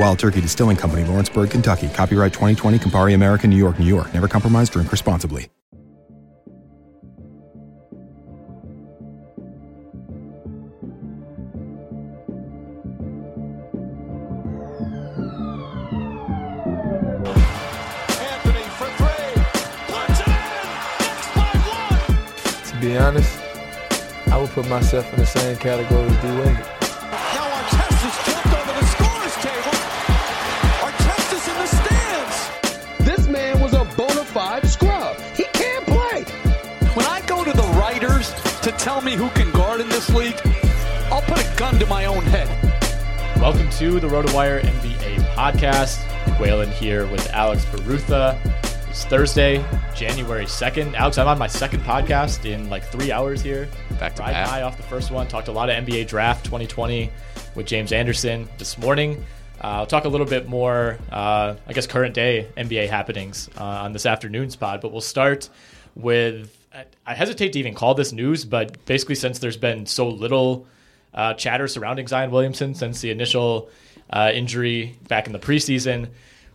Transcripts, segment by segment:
Wild Turkey Distilling Company, Lawrenceburg, Kentucky. Copyright 2020, Campari America, New York, New York. Never compromise, drink responsibly. To be honest, I would put myself in the same category as D Wade. Tell me who can guard in this league, I'll put a gun to my own head. Welcome to the RotoWire NBA podcast. Whalen here with Alex Barutha. It's Thursday, January 2nd. Alex, I'm on my second podcast in like three hours here. Back to Ride back. high off the first one. Talked a lot of NBA draft 2020 with James Anderson this morning. Uh, I'll talk a little bit more, uh, I guess, current day NBA happenings uh, on this afternoon's pod, but we'll start with. I- hesitate to even call this news, but basically, since there's been so little uh, chatter surrounding Zion Williamson since the initial uh, injury back in the preseason,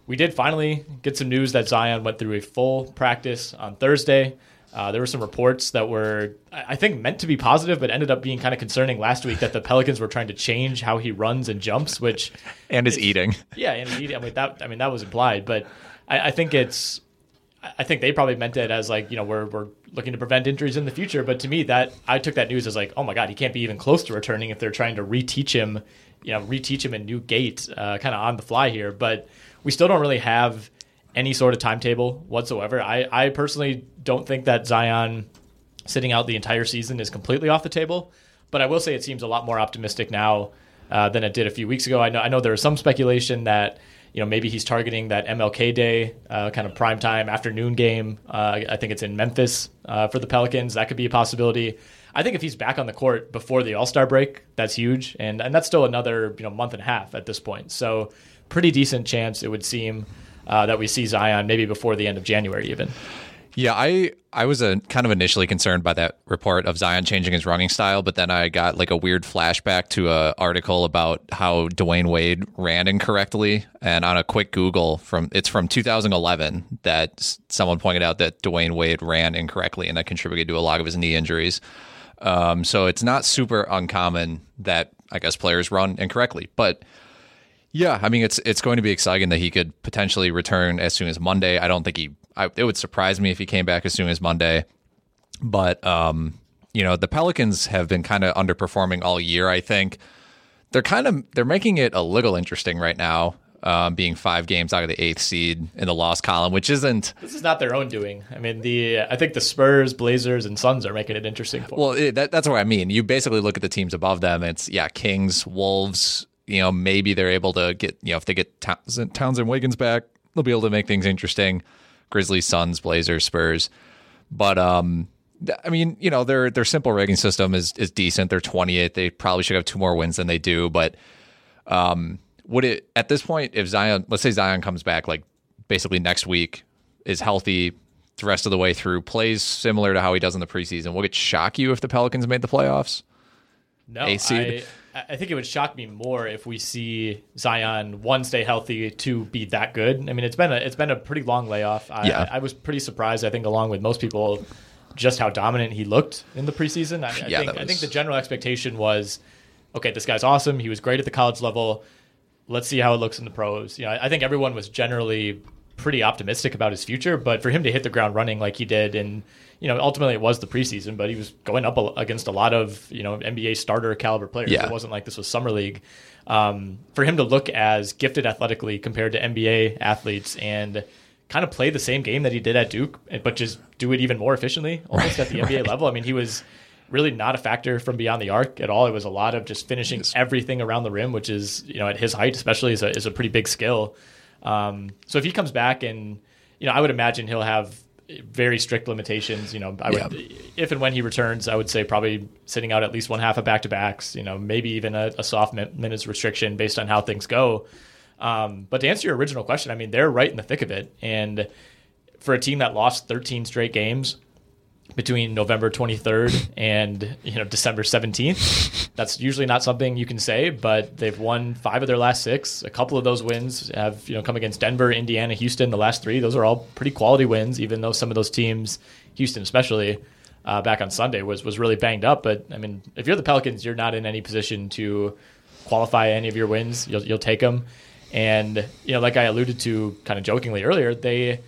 we did finally get some news that Zion went through a full practice on Thursday. Uh, there were some reports that were, I think, meant to be positive, but ended up being kind of concerning last week that the Pelicans were trying to change how he runs and jumps, which and is eating. yeah, and he, I mean that. I mean that was implied, but I, I think it's. I think they probably meant it as like you know we're we're looking to prevent injuries in the future. But to me, that I took that news as like, oh my god, he can't be even close to returning if they're trying to reteach him, you know, reteach him a new gait, uh, kind of on the fly here. But we still don't really have any sort of timetable whatsoever. I I personally don't think that Zion sitting out the entire season is completely off the table. But I will say it seems a lot more optimistic now uh, than it did a few weeks ago. I know I know there was some speculation that you know maybe he's targeting that MLK Day uh, kind of prime time afternoon game. Uh, I think it's in Memphis uh, for the Pelicans. That could be a possibility. I think if he's back on the court before the All Star break, that's huge, and and that's still another you know month and a half at this point. So pretty decent chance it would seem uh, that we see Zion maybe before the end of January even. Yeah, I I was a, kind of initially concerned by that report of Zion changing his running style, but then I got like a weird flashback to a article about how Dwyane Wade ran incorrectly, and on a quick Google from it's from 2011 that someone pointed out that Dwyane Wade ran incorrectly, and that contributed to a lot of his knee injuries. Um, so it's not super uncommon that I guess players run incorrectly, but yeah, I mean it's it's going to be exciting that he could potentially return as soon as Monday. I don't think he. I, it would surprise me if he came back as soon as Monday, but um, you know, the Pelicans have been kind of underperforming all year, I think. They're kind of they're making it a little interesting right now. Um, being five games out of the eighth seed in the loss column, which isn't. This is not their own doing. I mean, the I think the Spurs, Blazers, and Suns are making it interesting. For well, it, that, that's what I mean. You basically look at the teams above them. It's yeah, Kings, Wolves. You know, maybe they're able to get you know if they get Towns and, Townsend Wiggins back, they'll be able to make things interesting. Grizzlies, Suns, Blazers, Spurs, but um, I mean, you know, their their simple ranking system is is decent. They're 28th. They probably should have two more wins than they do, but um would it at this point if Zion, let's say Zion comes back like basically next week, is healthy the rest of the way through, plays similar to how he does in the preseason, would it shock you if the Pelicans made the playoffs? No, I, I think it would shock me more if we see Zion one stay healthy, two be that good. I mean, it's been a it's been a pretty long layoff. I, yeah. I, I was pretty surprised. I think along with most people, just how dominant he looked in the preseason. I, I yeah, think was... I think the general expectation was, okay, this guy's awesome. He was great at the college level let's see how it looks in the pros. You know, I think everyone was generally pretty optimistic about his future, but for him to hit the ground running like he did, and you know, ultimately it was the preseason, but he was going up against a lot of you know NBA starter caliber players. Yeah. It wasn't like this was summer league. Um, for him to look as gifted athletically compared to NBA athletes and kind of play the same game that he did at Duke, but just do it even more efficiently, almost right, at the NBA right. level. I mean, he was really not a factor from beyond the arc at all. It was a lot of just finishing everything around the rim, which is you know at his height especially is a is a pretty big skill. Um, so if he comes back and you know I would imagine he'll have very strict limitations. You know, I would yeah. if and when he returns, I would say probably sitting out at least one half of back to backs. You know, maybe even a, a soft minutes restriction based on how things go. Um, but to answer your original question, I mean they're right in the thick of it, and for a team that lost 13 straight games, between November 23rd and you know December 17th. That's usually not something you can say, but they've won five of their last six. A couple of those wins have you know come against Denver, Indiana, Houston. The last three, those are all pretty quality wins. Even though some of those teams, Houston especially, uh, back on Sunday was was really banged up. But I mean, if you're the Pelicans, you're not in any position to qualify any of your wins. You'll you'll take them, and you know, like I alluded to kind of jokingly earlier, they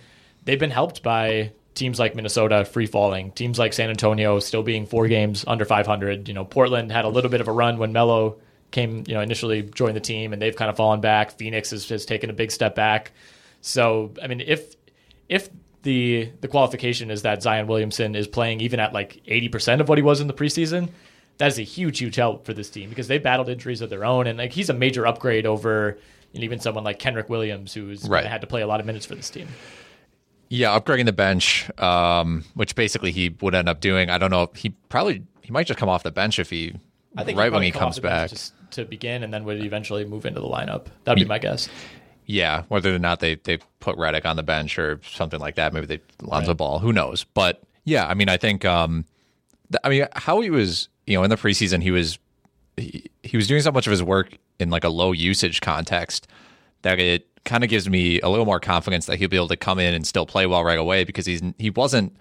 they've been helped by teams like Minnesota free falling, teams like San Antonio still being four games under 500. You know, Portland had a little bit of a run when Melo came, you know, initially joined the team, and they've kind of fallen back. Phoenix has, has taken a big step back. So, I mean, if if the the qualification is that Zion Williamson is playing even at like 80% of what he was in the preseason, that is a huge, huge help for this team because they battled injuries of their own, and like he's a major upgrade over even someone like Kenrich Williams, who's right. had to play a lot of minutes for this team. Yeah, upgrading the bench, um, which basically he would end up doing. I don't know. He probably he might just come off the bench if he I think right when he comes back to begin, and then would eventually move into the lineup. That'd be my guess. Yeah, whether or not they they put Redick on the bench or something like that, maybe they Lonzo right. Ball, who knows? But yeah, I mean, I think, um, th- I mean, how he was, you know, in the preseason, he was he, he was doing so much of his work in like a low usage context that it kind of gives me a little more confidence that he'll be able to come in and still play well right away because he's he wasn't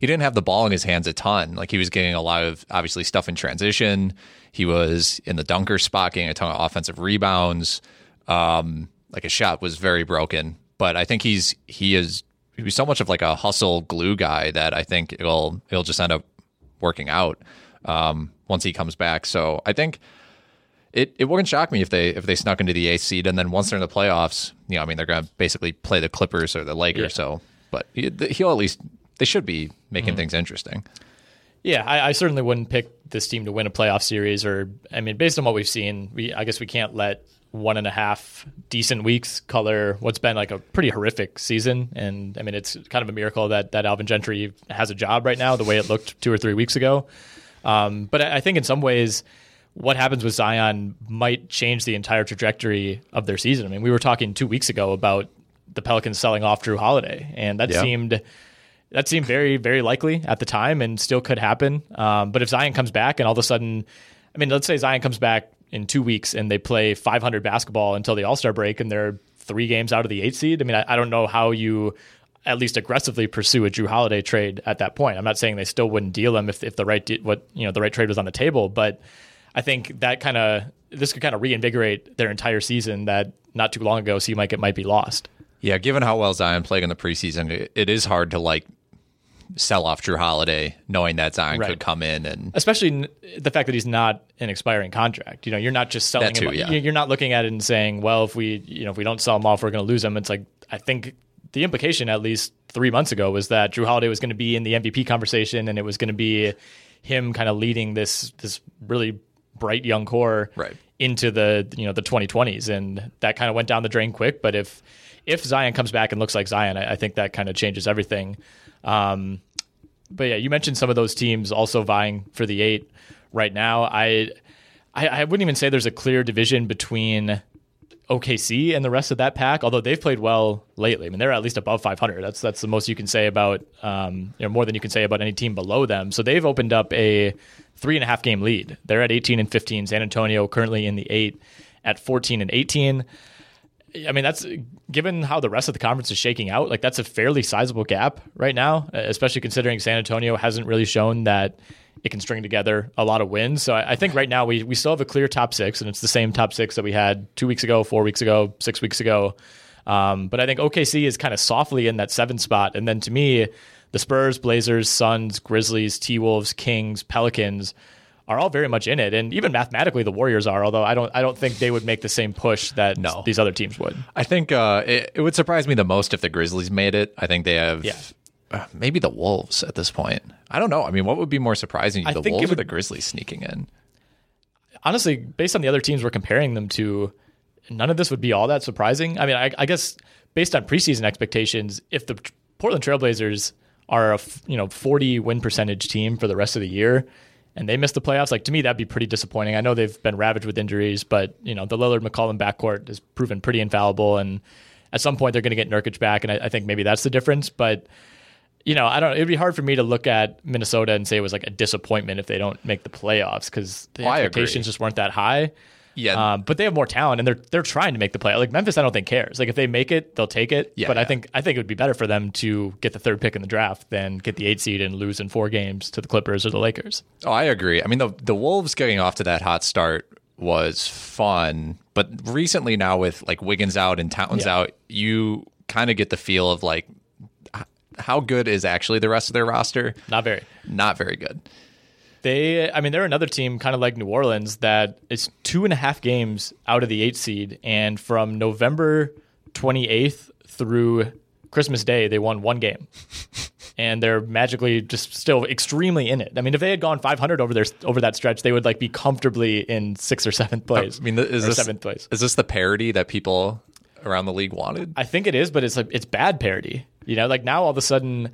he didn't have the ball in his hands a ton. Like he was getting a lot of obviously stuff in transition. He was in the dunker spot getting a ton of offensive rebounds. Um, like his shot was very broken, but I think he's he is he's so much of like a hustle glue guy that I think it'll it'll just end up working out um, once he comes back. So I think it, it wouldn't shock me if they if they snuck into the eighth seed and then once they're in the playoffs, you know, I mean, they're going to basically play the Clippers or the Lakers. Yeah. So, but he'll at least they should be making mm. things interesting. Yeah, I, I, certainly wouldn't pick this team to win a playoff series. Or, I mean, based on what we've seen, we I guess we can't let one and a half decent weeks color what's been like a pretty horrific season. And I mean, it's kind of a miracle that that Alvin Gentry has a job right now, the way it looked two or three weeks ago. Um, but I, I think in some ways what happens with Zion might change the entire trajectory of their season. I mean, we were talking two weeks ago about the Pelicans selling off Jrue Holiday, and that yeah. seemed that seemed very very likely at the time, and still could happen. Um, but if Zion comes back, and all of a sudden, I mean, let's say Zion comes back in two weeks, and they play 500 basketball until the All Star break, and they're three games out of the eight seed. I mean, I, I don't know how you at least aggressively pursue a Jrue Holiday trade at that point. I'm not saying they still wouldn't deal him if if the right de- what you know the right trade was on the table, but I think that kind of this could kind of reinvigorate their entire season that not too long ago seemed like it might be lost. Yeah, given how well Zion played in the preseason, it, it is hard to like sell off Jrue Holiday, knowing that Zion Right. could come in and especially the fact that he's not an expiring contract. You know, you're not just selling too, him. yeah. You're not looking at it and saying, well, if we, you know, if we don't sell him off, we're going to lose him. It's like I think the implication, at least three months ago, was that Jrue Holiday was going to be in the MVP conversation, and it was going to be him kind of leading this this really bright young core Right. into the you know the 2020s, and that kind of went down the drain quick. But if if Zion comes back and looks like Zion, I, I think that kind of changes everything. Um, but yeah, you mentioned some of those teams also vying for the eight right now. I, I, I wouldn't even say there's a clear division between OKC and the rest of that pack, although they've played well lately. I mean, they're at least above 500. That's that's the most you can say about, um, you know, more than you can say about any team below them. So they've opened up a three and a half game lead. They're at 18 and 15. San Antonio currently in the eight at 14 and 18. I mean, that's given how the rest of the conference is shaking out. Like that's a fairly sizable gap right now, especially considering San Antonio hasn't really shown that it can string together a lot of wins. So I, I think right now we we still have a clear top six, and it's the same top six that we had two weeks ago, four weeks ago, six weeks ago. Um, but I think OKC is kind of softly in that seven spot, and then to me, the Spurs, Blazers, Suns, Grizzlies, T Wolves, Kings, Pelicans are all very much in it, and even mathematically, the Warriors are. Although I don't, I don't think they would make the same push that No. these other teams would. I think uh, it, it would surprise me the most if the Grizzlies made it. I think they have Yeah. uh, maybe the Wolves at this point. I don't know. I mean, what would be more surprising, I the Wolves or would- the Grizzlies sneaking in? honestly, based on the other teams we're comparing them to, none of this would be all that surprising. I mean, I, I guess based on preseason expectations, if the Portland Trailblazers are a you know 40 win percentage team for the rest of the year and they miss the playoffs, like to me that'd be pretty disappointing. I know they've been ravaged with injuries, but you know the Lillard McCollum backcourt has proven pretty infallible, and at some point they're going to get Nurkic back, and I, I think maybe that's the difference. But you know, I don't. It'd be hard for me to look at Minnesota and say it was like a disappointment if they don't make the playoffs because the agree. expectations just weren't that high. Yeah. Um, but they have more talent and they're they're trying to make the play. Like Memphis, I don't think cares. Like if they make it, they'll take it. Yeah, but I think I think it would be better for them to get the third pick in the draft than get the eight seed and lose in four games to the Clippers or the Lakers. Oh, I agree. I mean, the the Wolves getting off to that hot start was fun, but recently now with like Wiggins out and Towns Yeah. out, you kind of get the feel of like how good is actually the rest of their roster? Not very. Not very good. They, I mean, they're another team kind of like New Orleans that is two and a half games out of the eight seed, and from November 28th through Christmas Day, they won one game, and they're magically just still extremely in it. I mean, if they had gone 500 over their over that stretch, they would like be comfortably in sixth or seventh place. I mean, is this seventh place? Is this the parody that people around the league wanted? I think it is, but it's like it's bad parody. You know, like now all of a sudden,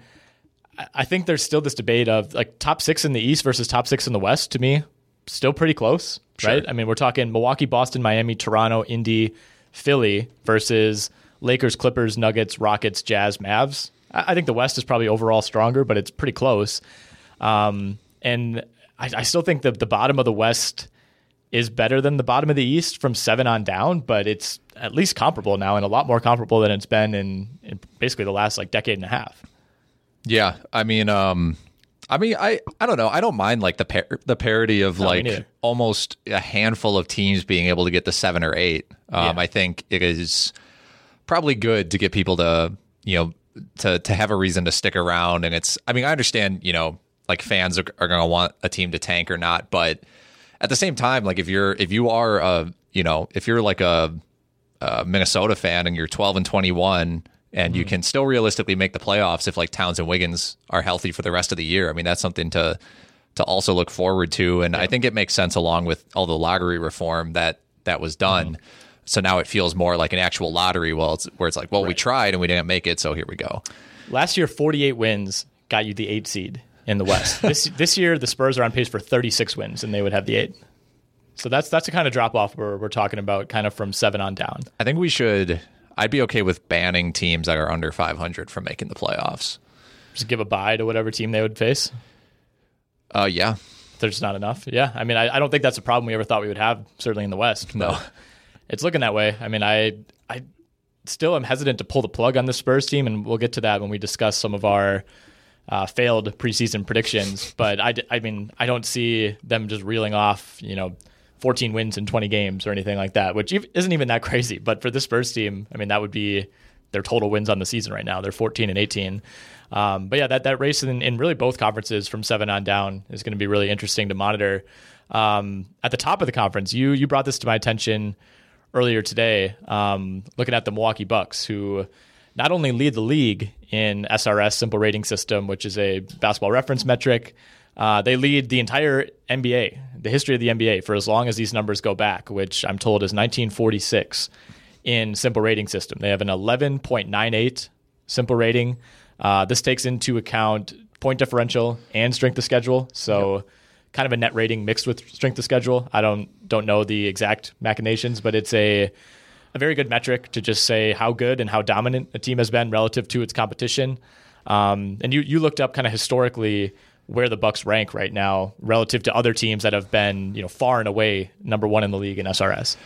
I- think there's still this debate of like top six in the East versus top six in the West. To me, still pretty close, right? I mean, we're talking Milwaukee, Boston, Miami, Toronto, Indy, Philly versus Lakers, Clippers, Nuggets, Rockets, Jazz, Mavs. I, I think the West is probably overall stronger, but it's pretty close. Um, and I, I still think that the bottom of the West is better than the bottom of the East from seven on down, but it's at least comparable now and a lot more comparable than it's been in, in basically the last like decade and a half. Yeah, I mean, um, I mean, I, I don't know. I don't mind like the par- the parody of No, like almost a handful of teams being able to get the seven or eight. Um, Yeah. I think it is probably good to get people to you know to to have a reason to stick around. And it's, I mean, I understand you know like fans are, are going to want a team to tank or not, but at the same time, like if you're if you are a you know if you're like a, a Minnesota fan and you're 12 and 21 and you hmm. can still realistically make the playoffs if like Towns and Wiggins are healthy for the rest of the year. I mean, that's something to to also look forward to, and I think it makes sense along with all the lottery reform that that was done. Hmm. So now it feels more like an actual lottery. Well, it's where it's like, well, we tried and we didn't make it, so here we go. Last year, 48 wins got you the eight seed in the West. this this year, the Spurs are on pace for 36 wins, and they would have the eight. So that's that's the kind of drop off we're we're talking about, kind of from seven on down. I think we should. I'd be okay with banning teams that are under 500 from making the playoffs. Just give a bye to whatever team they would face. Uh, yeah, There's not enough. Yeah, I mean, I, I don't think that's a problem we ever thought we would have. Certainly in the West. No. it's looking that way. I mean, I I still am hesitant to pull the plug on the Spurs team, and we'll get to that when we discuss some of our uh, failed preseason predictions. But I, I mean, I don't see them just reeling off, you know, 14 wins in 20 games or anything like that, which isn't even that crazy. But for the Spurs team, I mean, that would be their total wins on the season right now. They're 14 and 18. Um, but yeah, that that race in, in really both conferences from seven on down is going to be really interesting to monitor. Um, at the top of the conference, you you brought this to my attention earlier today, um, looking at the Milwaukee Bucks, who not only lead the league in SRS simple rating system, which is a basketball reference metric, uh, they lead the entire NBA, the history of the NBA, for as long as these numbers go back, which I'm told is 1946 in simple rating system. They have an 11.98 simple rating. Uh, this takes into account point differential and strength of schedule. So. Yep kind of a net rating mixed with strength of schedule. I don't don't know the exact machinations, but it's a a very good metric to just say how good and how dominant a team has been relative to its competition. Um, and you you looked up kind of historically where the Bucks rank right now relative to other teams that have been you know far and away number one in the league in SRS.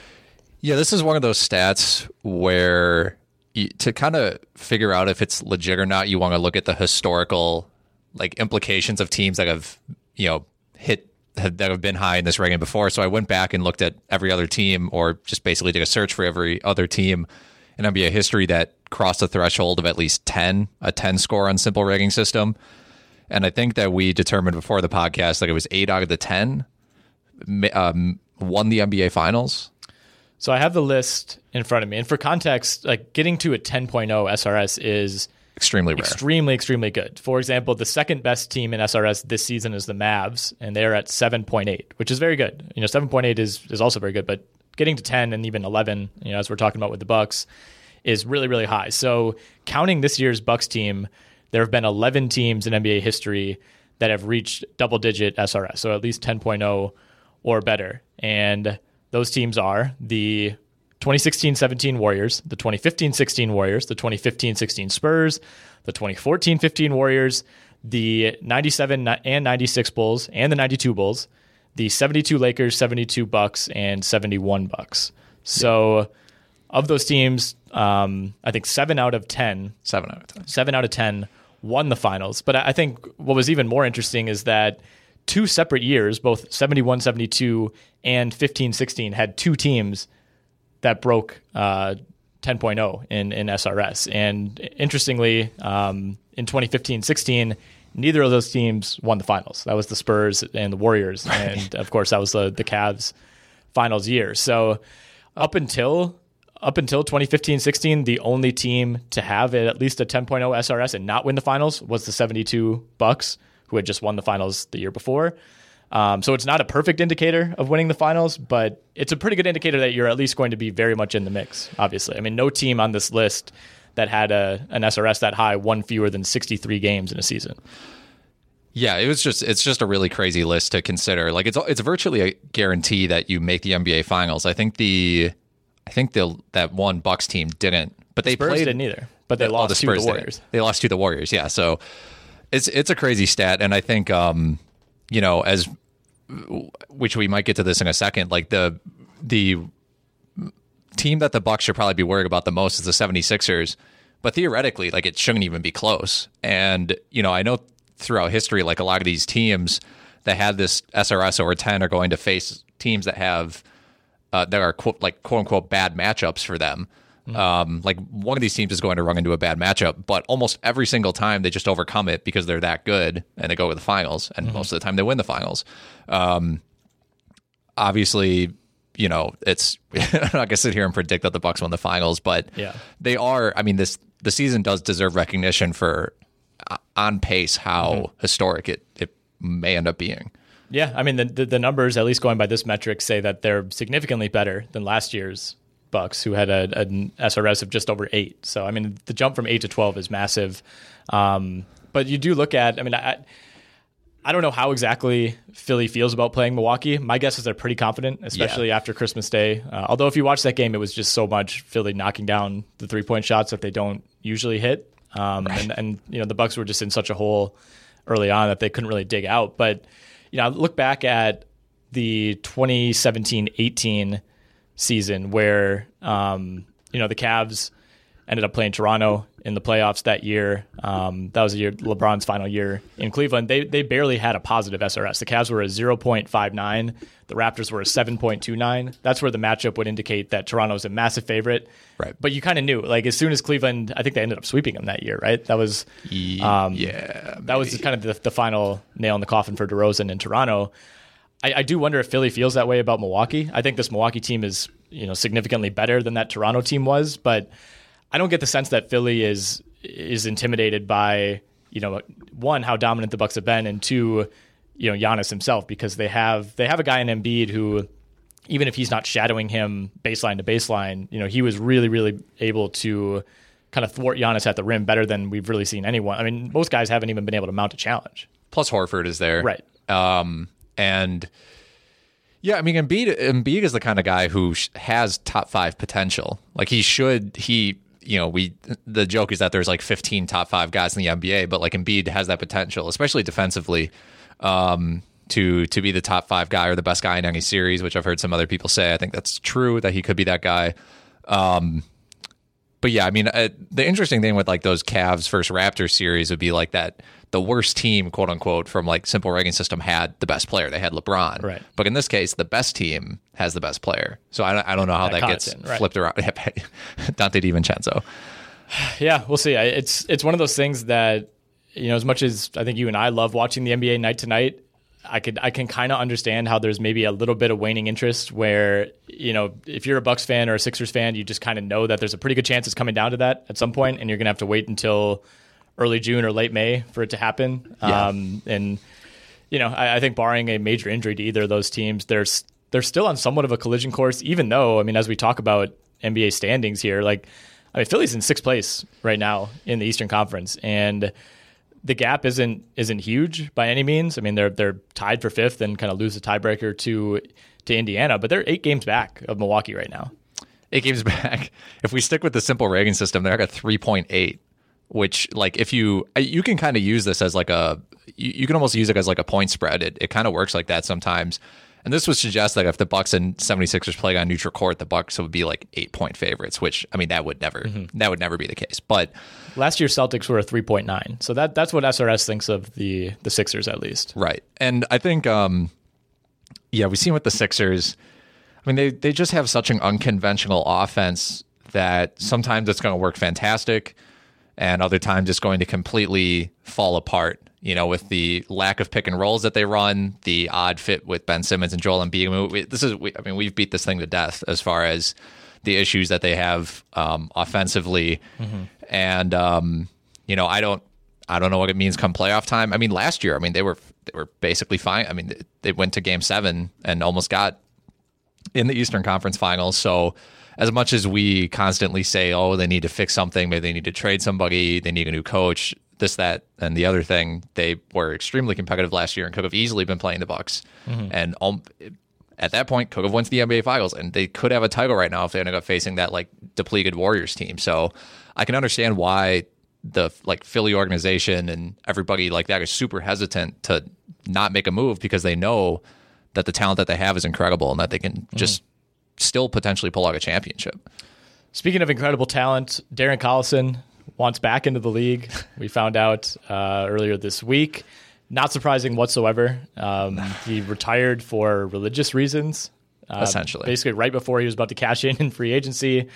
Yeah, this is one of those stats where you, to kind of figure out if it's legit or not, you want to look at the historical like implications of teams that have you know hit have, that have been high in this ranking before. So I went back and looked at every other team, or just basically did a search for every other team in NBA history that crossed the threshold of at least ten, a ten score on simple rating system. And I think that we determined before the podcast like it was eight out of the ten um, won the NBA Finals. So I have the list in front of me, and for context, like getting to a 10.0 SRS is extremely rare. Extremely, extremely good. For example, the second best team in SRS this season is the Mavs, and they're at 7.8, which is very good. You know, 7.8 is is also very good, but getting to 10 and even 11, you know, as we're talking about with the Bucks, is really, really high. So counting this year's Bucks team, there have been 11 teams in NBA history that have reached double digit SRS, so at least 10.0 or better. And those teams are the 2016-17 Warriors, the 2015-16 Warriors, the 2015-16 Spurs, the 2014-15 Warriors, the 97 and 96 Bulls and the 92 Bulls, the 72 Lakers, 72 Bucks and 71 Bucks. So yeah. of those teams, um, I think 7 out of 10, 7 out of 10. 7 out of 10 won the finals. But I think what was even more interesting is that two separate years, both 71-72 and 15-16 had two teams that broke uh, 10.0 in, in SRS. And interestingly, um, in 2015-16, neither of those teams won the finals. That was the Spurs and the Warriors, and of course that was the the Cavs finals year. So up until up until 2015-16, the only team to have at least a 10.0 SRS and not win the finals was the 72 Bucks, who had just won the finals the year before. Um, so it's not a perfect indicator of winning the finals, but it's a pretty good indicator that you're at least going to be very much in the mix. Obviously, I mean, no team on this list that had a an SRS that high won fewer than 63 games in a season. Yeah, it was just it's just a really crazy list to consider. Like it's it's virtually a guarantee that you make the NBA finals. I think the I think the that one Bucks team didn't, but they Spurs played didn't either. But they oh, lost the Spurs to the Warriors. Did. They lost to the Warriors. Yeah, so it's it's a crazy stat, and I think um, you know as which we might get to this in a second, like the the team that the Bucks should probably be worried about the most is the 76ers. But theoretically, like it shouldn't even be close. And, you know, I know throughout history, like a lot of these teams that had this SRS over 10 are going to face teams that have uh, that are quote, like quote unquote bad matchups for them. Mm-hmm. Um, like one of these teams is going to run into a bad matchup, but almost every single time they just overcome it because they're that good and they go to the finals. And mm-hmm. most of the time they win the finals. Um, obviously, you know, it's I'm not gonna sit here and predict that the Bucks won the finals, but yeah. they are. I mean, this the season does deserve recognition for uh, on pace how mm-hmm. historic it it may end up being. Yeah, I mean the, the, the numbers, at least going by this metric, say that they're significantly better than last year's Bucks, who had a, an SRS of just over eight. So I mean, the jump from eight to twelve is massive. Um, but you do look at, I mean, I, I don't know how exactly Philly feels about playing Milwaukee. My guess is they're pretty confident, especially yeah. after Christmas Day. Uh, although, if you watch that game, it was just so much Philly knocking down the three point shots that they don't usually hit. Um, right. and, and, you know, the Bucks were just in such a hole early on that they couldn't really dig out. But, you know, look back at the 2017 18 season where, um, you know, the Cavs ended up playing Toronto in the playoffs that year. Um, that was a year LeBron's final year in Cleveland. They they barely had a positive SRS. The Cavs were a 0.59. The Raptors were a 7.29. That's where the matchup would indicate that Toronto's a massive favorite. Right. But you kind of knew, like as soon as Cleveland, I think they ended up sweeping them that year, right? That was um, yeah, that was kind of the, the final nail in the coffin for DeRozan in Toronto. I, I do wonder if Philly feels that way about Milwaukee. I think this Milwaukee team is you know significantly better than that Toronto team was, but I don't get the sense that Philly is is intimidated by you know one how dominant the Bucks have been, and two you know Giannis himself because they have they have a guy in Embiid who even if he's not shadowing him baseline to baseline, you know he was really really able to kind of thwart Giannis at the rim better than we've really seen anyone. I mean, most guys haven't even been able to mount a challenge. Plus Horford is there, right? Um, and yeah, I mean, Embiid, Embiid is the kind of guy who has top five potential. Like he should, he, you know, we, the joke is that there's like 15 top five guys in the NBA, but like Embiid has that potential, especially defensively, um, to, to be the top five guy or the best guy in any series, which I've heard some other people say. I think that's true that he could be that guy. Um, but yeah, I mean, uh, the interesting thing with like those Cavs first Raptors series would be like that the worst team, quote unquote, from like simple ranking system had the best player. They had LeBron. Right. But in this case, the best team has the best player. So I, I don't know how That that gets right. flipped around. Donte DiVincenzo. Yeah, we'll see. I- It's it's one of those things that you know, as much as I think you and I love watching the NBA night to night, I could I can kind of understand how there's maybe a little bit of waning interest where you know if you're a Bucks fan or a Sixers fan, you just kind of know that there's a pretty good chance it's coming down to that at some point, and you're gonna have to wait until early June or late May for it to happen. Yeah. Um, and you know, I, I think barring a major injury to either of those teams, there's they're still on somewhat of a collision course. Even though, I mean, as we talk about NBA standings here, like I mean, Philly's in sixth place right now in the Eastern Conference, and the gap isn't isn't huge by any means. I mean, they're they're tied for fifth and kind of lose the tiebreaker to to Indiana, but they're eight games back of Milwaukee right now. Eight games back. If we stick with the simple rating system, they're at 3.8, which like if you you can kind of use this as like a you, you can almost use it as like a point spread. It it kind of works like that sometimes. And this would suggest that if the Bucks and 76ers play on neutral court, the Bucks would be like 8 point favorites, which I mean that would never that would never be the case. But Last year Celtics were a 3.9. So that that's what SRS thinks of the the Sixers at least. Right. And I think, um, yeah, we've seen with the Sixers. I mean, they, they just have such an unconventional offense that sometimes it's going to work fantastic and other times it's going to completely fall apart. You know, with the lack of pick and rolls that they run, the odd fit with Ben Simmons and Joel Embiid. I mean, we, this is, we, I mean, we've beat this thing to death as far as the issues that they have um, offensively, and um, you know, I don't, I don't know what it means come playoff time. I mean, last year, I mean, they were they were basically fine. I mean, they- they went to Game Seven and almost got in the Eastern Conference Finals. So, as much as we constantly say, "Oh, they need to fix something," maybe they need to trade somebody, they need a new coach, this, that, and the other thing, they were extremely competitive last year and could have easily been playing the Bucks. And um, at that point, could have went to the NBA Finals, and they could have a title right now if they ended up facing that like depleted Warriors team. So, I can understand why the like Philly organization and everybody like that is super hesitant to not make a move because they know that the talent that they have is incredible and that they can just still potentially pull out a championship. Speaking of incredible talent, Darren Collison wants back into the league. We found out uh, earlier this week. Not surprising whatsoever. Um, he retired for religious reasons. uh, Essentially. basically right before he was about to cash in in free agency,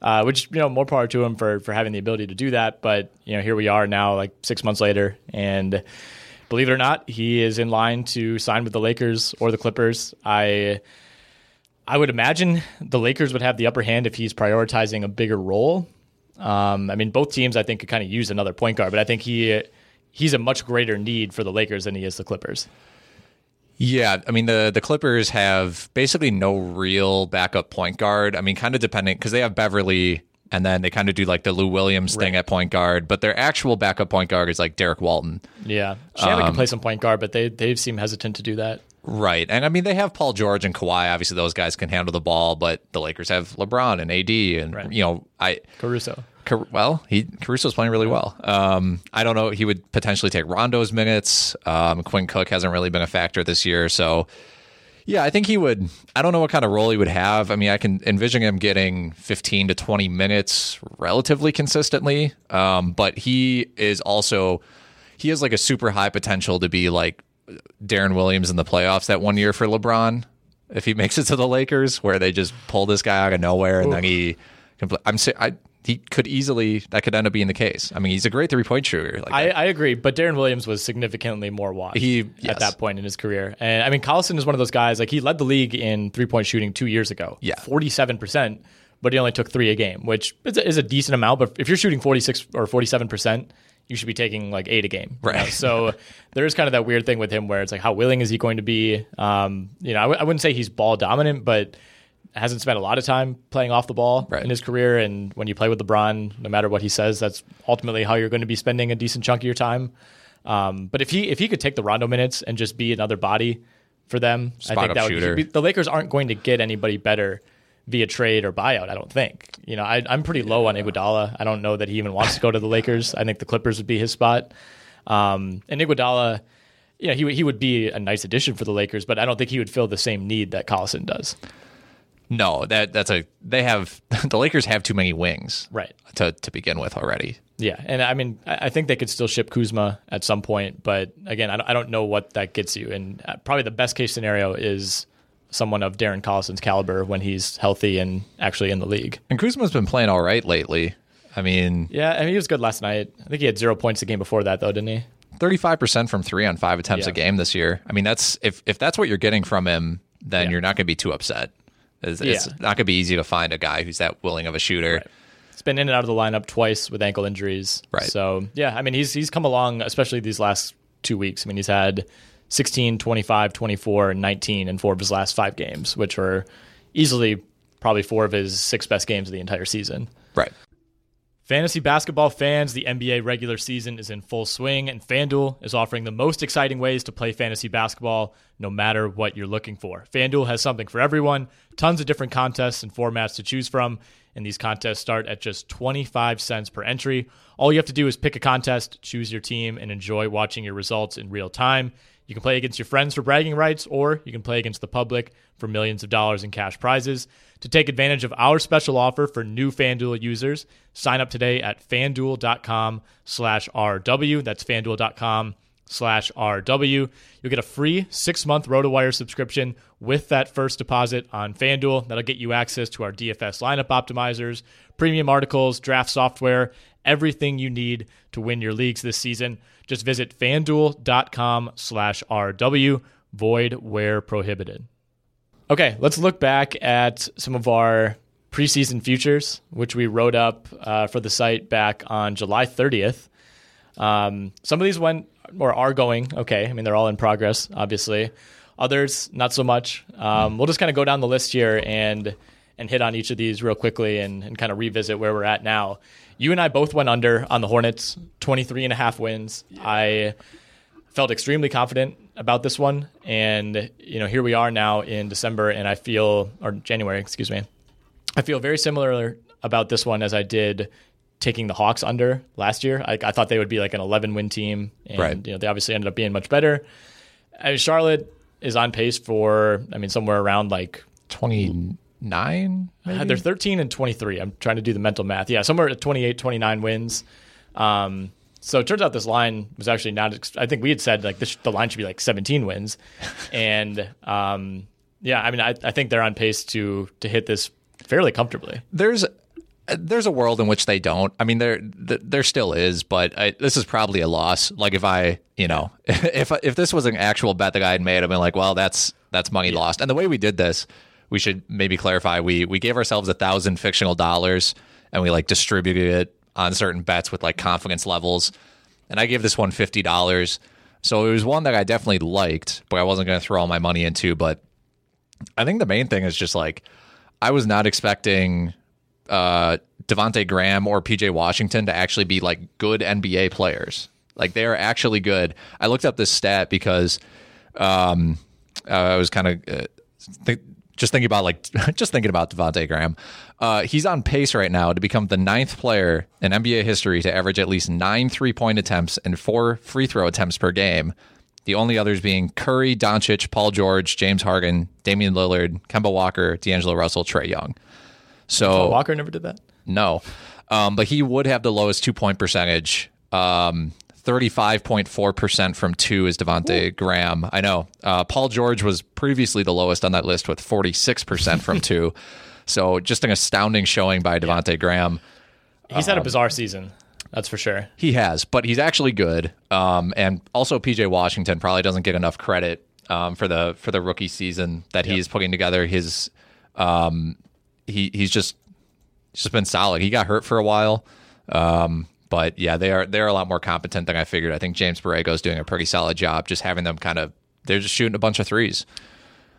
uh, which you know more power to him for for having the ability to do that. But you know here we are now, like six months later, and believe it or not, he is in line to sign with the Lakers or the Clippers. I I would imagine the Lakers would have the upper hand if he's prioritizing a bigger role. Um, I mean, both teams I think could kind of use another point guard, but I think he he's a much greater need for the Lakers than he is the Clippers. Yeah, I mean the the Clippers have basically no real backup point guard. I mean, kind of dependent because they have Beverley, and then they kind of do like the Lou Williams thing at point guard. But their actual backup point guard is like Derrick Walton. Yeah, Shannon Um, can play some point guard, but they they seem hesitant to do that. Right. And I mean, they have Paul George and Kawhi. Obviously, those guys can handle the ball, but the Lakers have LeBron and AD. And, Right. you know, I. Caruso. Car- well, he Caruso's playing really well. Um, I don't know. He would potentially take Rondo's minutes. Um, Quinn Cook hasn't really been a factor this year. So, Yeah, I think he would. I don't know what kind of role he would have. I mean, I can envision him getting 15 to 20 minutes relatively consistently. Um, but he is also, he has like a super high potential to be like Deron Williams in the playoffs that one year for LeBron. If he makes it to the Lakers, where they just pull this guy out of nowhere and then he, I'm, I, he could easily that could end up being the case. I mean, he's a great three point shooter. Like I, I agree, but Deron Williams was significantly more watched He- at that point in his career. And I mean, Collison is one of those guys, like he led the league in three point shooting two years ago. Yeah. 47%, but he only took three a game, which is a, is a decent amount. But if you're shooting 46 or 47%, you should be taking like eight a game. you know? Right. So there is kind of that weird thing with him where it's like, how willing is he going to be? Um, you know, I w- I wouldn't say he's ball dominant, but hasn't spent a lot of time playing off the ball Right. in his career. And when you play with LeBron, no matter what he says, that's ultimately how you're going to be spending a decent chunk of your time. Um, but if he if he could take the Rondo minutes and just be another body for them, I think that would be, the Lakers aren't going to get anybody better via trade or buyout. I don't think. You know, I, I'm pretty low on Iguodala. I don't know that he even wants to go to the Lakers. I think the Clippers would be his spot. Um, and Iguodala, you know, he would- he would be a nice addition for the Lakers, but I don't think he would fill the same need that Collison does. no, that that's a they have the Lakers have too many wings Right. to to begin with already. Yeah, and I mean, I I think they could still ship Kuzma at some point, but again, I don't- I don't know what that gets you. And uh, probably the best case scenario is someone of Darren Collison's caliber when he's healthy and actually in the league. And Kuzma's been playing all right lately. I mean, Yeah, I mean, he was good last night. I think he had zero points the game before that, though, didn't he? 35% from 3 on 5 attempts Yeah. a game this year. I mean, that's if if that's what you're getting from him, then Yeah. you're not going to be too upset. It's, it's not going to be easy to find a guy who's that willing of a shooter. He's been in and out of the lineup twice with ankle injuries. Right. So, yeah, I mean, he's he's come along, especially these last two weeks. I mean, he's had 16, 25, 24, and 19 in four of his last five games, which were easily probably four of his six best games of the entire season. Right. Fantasy basketball fans, the NBA regular season is in full swing, and FanDuel is offering the most exciting ways to play fantasy basketball no matter what you're looking for. FanDuel has something for everyone, tons of different contests and formats to choose from, and these contests start at just 25 cents per entry. All you have to do is pick a contest, choose your team, and enjoy watching your results in real time. You can play against your friends for bragging rights, or you can play against the public for millions of dollars in cash prizes. To take advantage of our special offer for new FanDuel users, sign up today at fanduel.com slash RW. That's fanduel.com slash RW. You'll get a free six month RotoWire subscription with that first deposit on FanDuel. That'll get you access to our DFS lineup optimizers, premium articles, draft software, everything you need to win your leagues this season. Just visit fanduel.com slash RW, void where prohibited. Okay, let's look back at some of our preseason futures, which we wrote up uh, for the site back on July 30th. Um, some of these went or are going okay. I mean, they're all in progress, obviously. Others, not so much. Um, we'll just kind of go down the list here and and hit on each of these real quickly and, and kind of revisit where we're at now. You and I both went under on the Hornets, 23 and a half wins. I felt extremely confident about this one. And, you know, here we are now in December, and I feel, or January, excuse me, I feel very similar about this one as I did taking the Hawks under last year. I, I thought they would be like an 11 win team, and Right. you know they obviously ended up being much better. I mean, Charlotte is on pace for, I mean, somewhere around like 29 uh, They're 13 and 23. I'm trying to do the mental math. Yeah, somewhere at 28, 29 wins. Um, so it turns out this line was actually not. I think we had said like this, the line should be like 17 wins, and um, yeah, I mean, I, I think they're on pace to to hit this fairly comfortably. There's there's a world in which they don't. I mean, there there still is, but I, this is probably a loss. Like if I, you know, if if this was an actual bet that I had made, I'd been like, well, that's that's money lost. And the way we did this, we should maybe clarify. We we gave ourselves a thousand fictional dollars, and we like distributed it on certain bets with like confidence levels. And I gave this one fifty dollars, so it was one that I definitely liked, but I wasn't going to throw all my money into. But I think the main thing is just like I was not expecting uh, Devonte Graham or PJ Washington to actually be like good NBA players. Like they are actually good. I looked up this stat because um, uh, I was kind of uh, th- just thinking about like just thinking about Devonte Graham. Uh, he's on pace right now to become the ninth player in NBA history to average at least nine three point attempts and four free throw attempts per game. The only others being Curry, Doncic, Paul George, James Harden, Damian Lillard, Kemba Walker, D'Angelo Russell, Trae Young. So Paul Walker never did that. No, um, but he would have the lowest two point percentage. Um, 35.4% from two is Devonte Graham. I know. Uh, Paul George was previously the lowest on that list with 46% from two. So just an astounding showing by Devonte Graham. He's had a bizarre season. That's for sure. He has, but he's actually good. Um, and also, PJ Washington probably doesn't get enough credit um, for the for the rookie season that he's putting together. His um, he he's just just been solid. He got hurt for a while, um, but yeah, they are they're a lot more competent than I figured. I think James Borrego is doing a pretty solid job, just having them kind of they're just shooting a bunch of threes.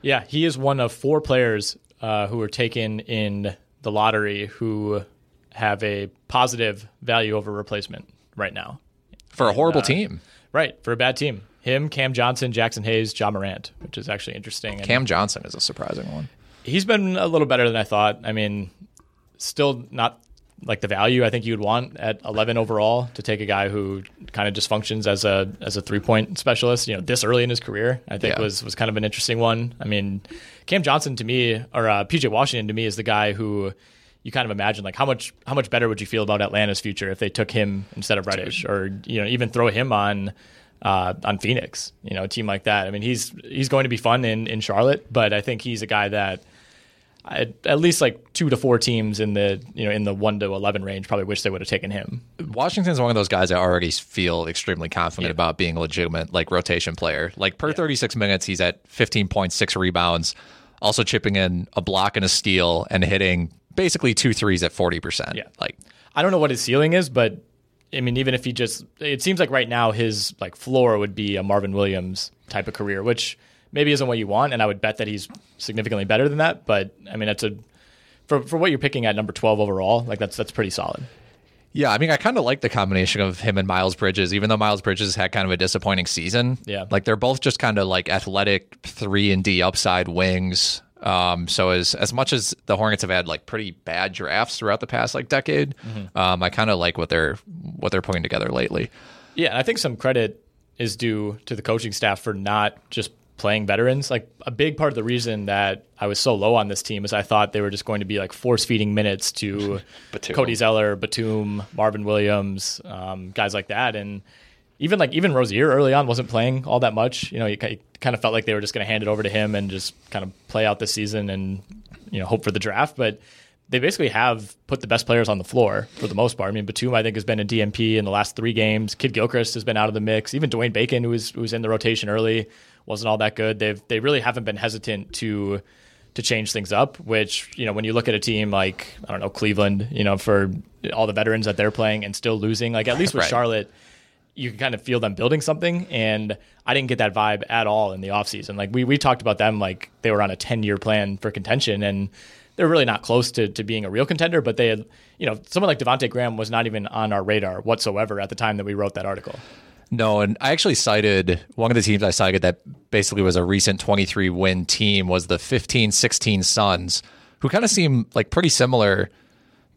Yeah, he is one of four players uh, who were taken in the lottery who have a positive value over replacement right now. For a horrible uh, team. Right, for a bad team. Him, Cam Johnson, Jaxson Hayes, Ja Morant, which is actually interesting. And Cam Johnson is a surprising one. he's been a little better than I thought. I mean, still not like the value I think you'd want at 11 overall to take a guy who kind of just functions as a as a three point specialist. You know, this early in his career, I think Yeah. was was kind of an interesting one. I mean, Cam Johnson to me, or uh, PJ Washington to me, is the guy who you kind of imagine like how much how much better would you feel about Atlanta's future if they took him instead of Reddish, or you know even throw him on. Uh, on Phoenix, you know, a team like that. I mean, he's he's going to be fun in, in Charlotte, but I think he's a guy that at, at least like two to four teams in the you know in the one to eleven range probably wish they would have taken him. Washington's one of those guys I already feel extremely confident about being a legitimate like rotation player. Like per 36 minutes, he's at 15.6 rebounds, also chipping in a block and a steal and hitting basically two threes at 40%. Yeah. Like I don't know what his ceiling is, but I mean, even if he just, it seems like right now his like floor would be a Marvin Williams type of career, which maybe isn't what you want, and I would bet that he's significantly better than that. But I mean, that's a for for what you're picking at number twelve overall, like that's that's pretty solid. Yeah, I mean, I kind of like the combination of him and Miles Bridges, even though Miles Bridges had kind of a disappointing season. Yeah. like they're both just kind of like athletic three and D upside wings. Um, so as as much as the Hornets have had like pretty bad drafts throughout the past like decade, Mhm. um, I kind of like what they're what they're putting together lately. Yeah, I think some credit is due to the coaching staff for not just playing veterans. Like a big part of the reason that I was so low on this team is I thought they were just going to be like force feeding minutes to Cody Zeller, Batum, Marvin Williams, um, guys like that, and even like even Rozier early on wasn't playing all that much. You know, you, kind of felt like they were just going to hand it over to him and just kind of play out the season and you know hope for the draft, but. They basically have put the best players on the floor for the most part. I mean, Batum, I think, has been a DNP in the last three games. Kidd-Gilchrist has been out of the mix. Even Dwayne Bacon, who was who was in the rotation early, wasn't all that good. They've they really haven't been hesitant to to change things up. Which you know, when you look at a team like I don't know Cleveland, you know, for all the veterans that they're playing and still losing, like at least with Right. Charlotte, you can kind of feel them building something. And I didn't get that vibe at all in the offseason. Like we we talked about them like they were on a ten year plan for contention and they're really not close to, to being a real contender, but they had, you know, someone like Devonte Graham was not even on our radar whatsoever at the time that we wrote that article. No, and I actually cited one of the teams I cited that basically was a recent 23 win team was the 15 16 Suns, who kind of seem like pretty similar.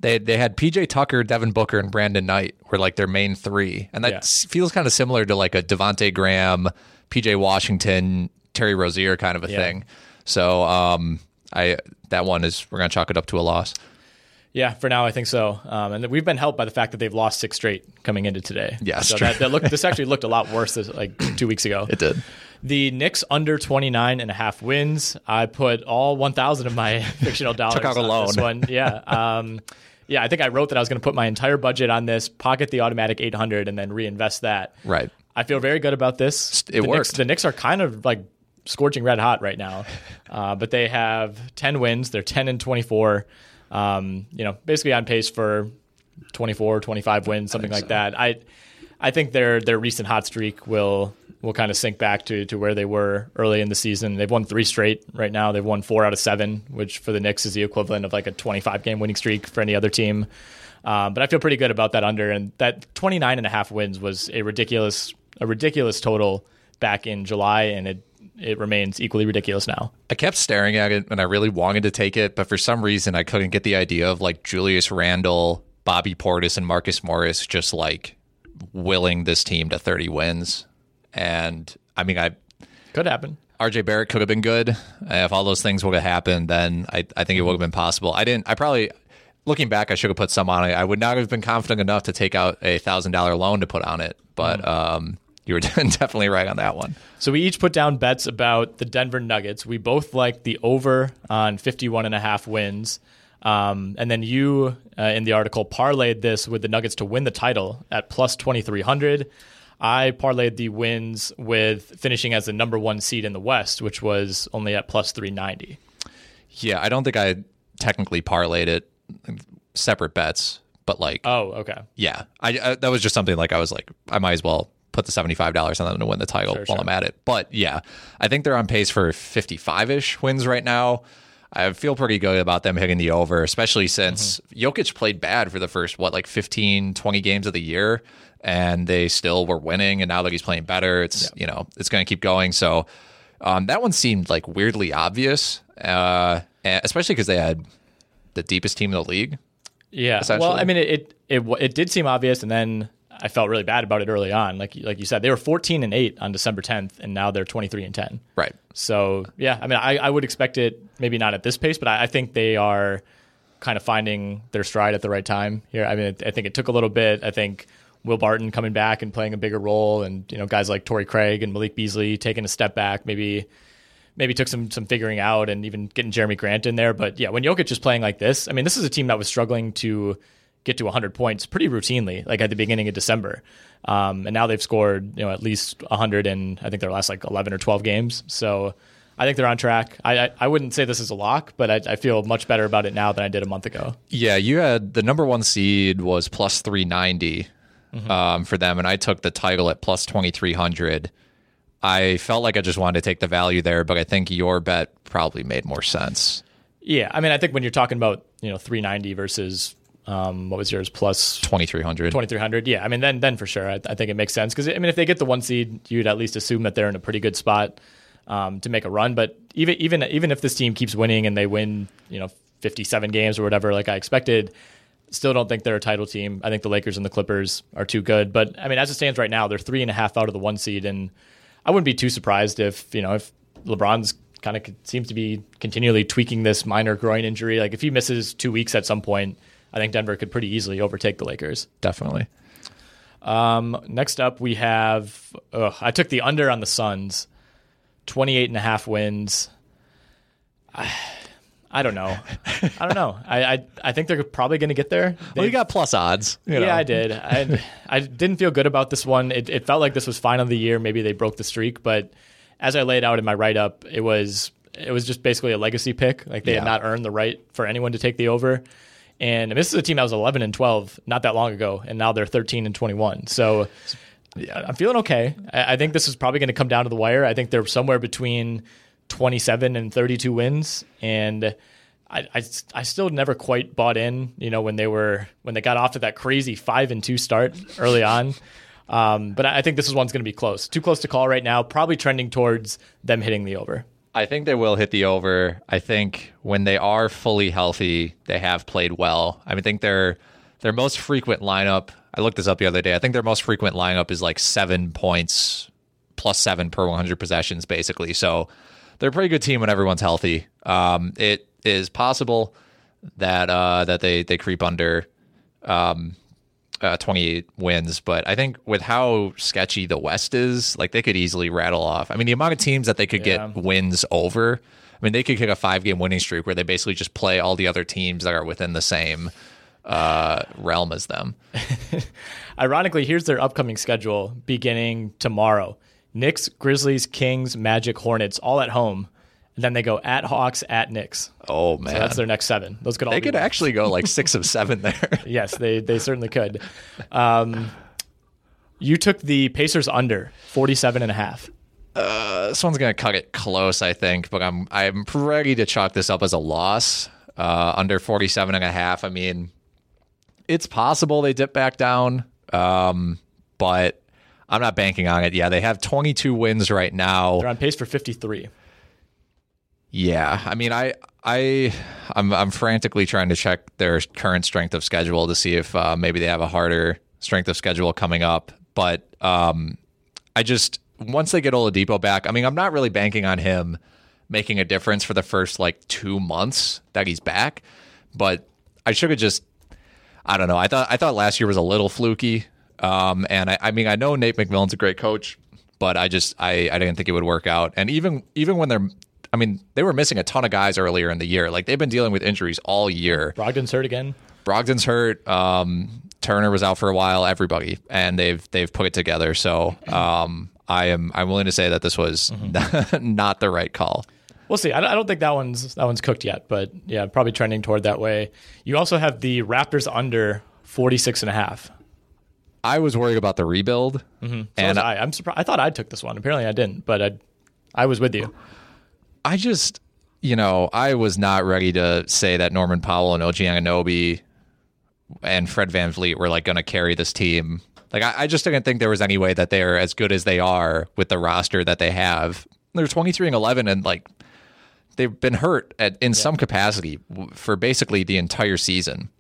They they had PJ Tucker, Devin Booker, and Brandon Knight were like their main three, and that Yeah. feels kind of similar to like a Devonte Graham, PJ Washington, Terry Rozier kind of a Yeah. thing. So um, I that one is we're gonna chalk it up to a loss. Yeah, for now I think so. Um, and we've been helped by the fact that they've lost six straight coming into today. Yeah, so true. that, that looked this actually looked a lot worse this, like two weeks ago. It did. The Knicks under 29 and a half wins. I put all 1,000 of my fictional dollars Took out on this one. Yeah. Um, yeah, I think I wrote that I was going to put my entire budget on this, pocket the automatic 800, and then reinvest that. Right. I feel very good about this. It the Knicks, the Knicks are kind of like scorching red hot right now, uh, but they have 10 wins. They're 10 and 24. Um, you know, basically on pace for 24, 25 wins, something like that. I I think their their recent hot streak will will kind of sink back to to where they were early in the season. They've won three straight right now. They've won four out of seven, which for the Knicks is the equivalent of like a 25 game winning streak for any other team. Um, but I feel pretty good about that under and that 29 and a half wins was a ridiculous a ridiculous total back in July and it it remains equally ridiculous now. I kept staring at it and I really wanted to take it, but for some reason I couldn't get the idea of like Julius Randle, Bobby Portis, and Marcus Morris just like willing this team to 30 wins. And I mean, I Could happen. RJ Barrett could have been good. If all those things would have happened, then I, I think it would have been possible. I didn't. I probably, looking back, I should have put some on it. I would not have been confident enough to take out a thousand dollar loan to put on it. But um, you were definitely right on that one. So we each put down bets about the Denver Nuggets. We both liked the over on 51 and a half wins. Um, and then you, uh, in the article, parlayed this with the Nuggets to win the title at plus 2,300. I parlayed the wins with finishing as the number one seed in the West, which was only at plus 390. Yeah, I don't think I technically parlayed it separate bets, but like, Oh, okay. yeah, I, I that was just something like I was like, I might as well put the seventy five dollars on them to win the title Sure, while sure. I'm at it. But yeah, I think they're on pace for fifty five ish wins right now. I feel pretty good about them hitting the over, especially since Jokic played bad for the first what like 15, 20 games of the year, and they still were winning. And now that he's playing better, it's you know it's going to keep going. So um, that one seemed like weirdly obvious, uh, especially because they had the deepest team in the league. Yeah. Well. I mean, it, it it it did seem obvious, and then I felt really bad about it early on. Like like you said, they were 14 and eight on December 10th, and now they're 23 and 10. Right. So yeah, I mean, I, I would expect it maybe not at this pace, but I, I think they are kind of finding their stride at the right time here. I mean, I think it took a little bit. I think Will Barton coming back and playing a bigger role, and you know, guys like Torrey Craig and Malik Beasley taking a step back, maybe maybe took some some figuring out and even getting Jerami Grant in there. But yeah, when Jokic is playing like this, I mean, this is a team that was struggling to get to 100 points pretty routinely, like at the beginning of December. Um, and now they've scored, you know, at least 100 in I think their last like 11 or 12 games. So I think they're on track. I I, I wouldn't say this is a lock, but I, I feel much better about it now than I did a month ago. Yeah, you had the number one seed was plus 390 um, for them, and I took the title at plus 2300. I felt like I just wanted to take the value there, but I think your bet probably made more sense. Yeah, I mean, I think when you're talking about you know 390 versus um, what was yours? Plus 2300. 2300 yeah i mean then then for sure i, I think it makes sense. Because i mean if they get the one seed you'd at least assume that they're in a pretty good spot um, to make a run. But even even even if this team keeps winning and they win you know 57 games or whatever like i expected still don't think they're a title team. I think the lakers and the clippers are too good. But i mean as it stands right now they're three and a half out of the one seed. And i wouldn't be too surprised if you know if lebron's kind of seems to be continually tweaking this minor groin injury. Like if he misses two weeks at some point I think Denver could pretty easily overtake the Lakers. Definitely. Um, next up, we have ugh, I took the under on the Suns, 28 and a half wins. I, I don't know. I don't know. I, I, I think they're probably going to get there. Well, you got plus odds. you yeah, know. I did. I, I didn't feel good about this one. It, it felt like this was final of the year. Maybe they broke the streak, but as I laid out in my write up, it was it was just basically a legacy pick. Like they had not earned the right for anyone to take the over. And this is a team that was 11 and 12 not that long ago, and now they're 13 and 21. So I'm feeling okay. I, think this is probably going to come down to the wire. I think they're somewhere between 27 and 32 wins, and I, I, I still never quite bought in. You know when they were when they got off to that crazy five and two start early on. Um, but I I think this is one's going to be close, too close to call right now. Probably trending towards them hitting the over. I think they will hit the over. I think when they are fully healthy, they have played well. I think their their most frequent lineup. I looked this up the other day. I think their most frequent lineup is like seven points plus seven per 100 possessions, basically. So they're a pretty good team when everyone's healthy. Um, it is possible that uh, that they they creep under um, uh, 28 wins, but I think with how sketchy the West is, like they could easily rattle off. I mean, the amount of teams that they could Yeah. get wins over. I mean, they could kick a five game winning streak where they basically just play all the other teams that are within the same uh, realm as them. Ironically, here's their upcoming schedule beginning tomorrow Knicks, Grizzlies, Kings, Magic, Hornets, all at home. And then they go at Hawks, at Knicks. Oh man, So that's their next seven. Those could all they could actually go like six of seven there. yes, they they certainly could. Um, you took the Pacers under 47 and a half. Uh, this one's gonna cut it close, I think, but I'm I'm ready to chalk this up as a loss. Uh, under 47 and a half. I mean, it's possible they dip back down, um, but I'm not banking on it. Yeah, they have 22 wins right now. They're on pace for 53. Yeah, I mean, I I I'm I'm frantically trying to check their current strength of schedule to see if uh, maybe they have a harder strength of schedule coming up. But um, I just once they get Oladipo back, I mean, I'm not really banking on him making a difference for the first like two months that he's back, but I should have just, I don't know. I thought I thought last year was a little fluky, um, and I, I mean, I know Nate McMillan's a great coach, but I just I I didn't think it would work out. And even even when they're I mean, they were missing a ton of guys earlier in the year. Like they've been dealing with injuries all year. Brogdon's hurt again. Brogdon's hurt. Um, Turner was out for a while. Everybody, and they've they've put it together. So um, I am I'm willing to say that this was Mm-hmm. not the right call. We'll see. I don't, think that one's that one's cooked yet, but yeah, probably trending toward that way. You also have the Raptors under 46 and a half. I was worried about the rebuild, Mm-hmm. So and I, I'm surprised. I thought I took this one. Apparently, I didn't, but I, I was with you. I just, you know, I was not ready to say that Norman Powell and OG Anunoby and Fred VanVleet were like going to carry this team. Like, I, I just didn't think there was any way that they're as good as they are with the roster that they have. They're 23 and 11, and like they've been hurt at, in some capacity for basically the entire season.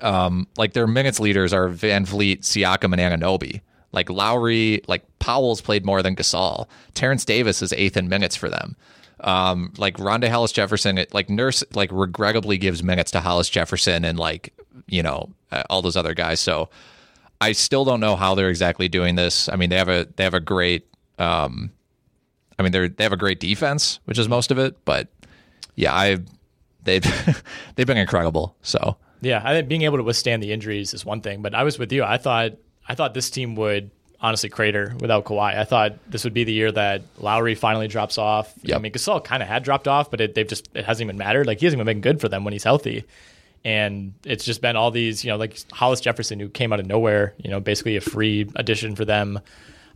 Um, like their minutes leaders are VanVleet, Siakam, and Anunoby. Like Lowry, like Powell's played more than Gasol. Terence Davis is eighth in minutes for them. Um, like Rondae Hollis Jefferson, like Nurse, like regrettably gives minutes to Hollis Jefferson and like you know uh, all those other guys. So I still don't know how they're exactly doing this. I mean, they have a they have a great, um, I mean, they're they have a great defense, which is most of it. But yeah, I they've they've been incredible. So Yeah, I think being able to withstand the injuries is one thing, but I was with you. I thought I thought this team would honestly crater without Kawhi. I thought this would be the year that Lowry finally drops off. I mean, Gasol kind of had dropped off, but it, they've just it hasn't even mattered. Like he hasn't even been good for them when he's healthy. And it's just been all these, you know, like Hollis Jefferson, who came out of nowhere, you know, basically a free addition for them.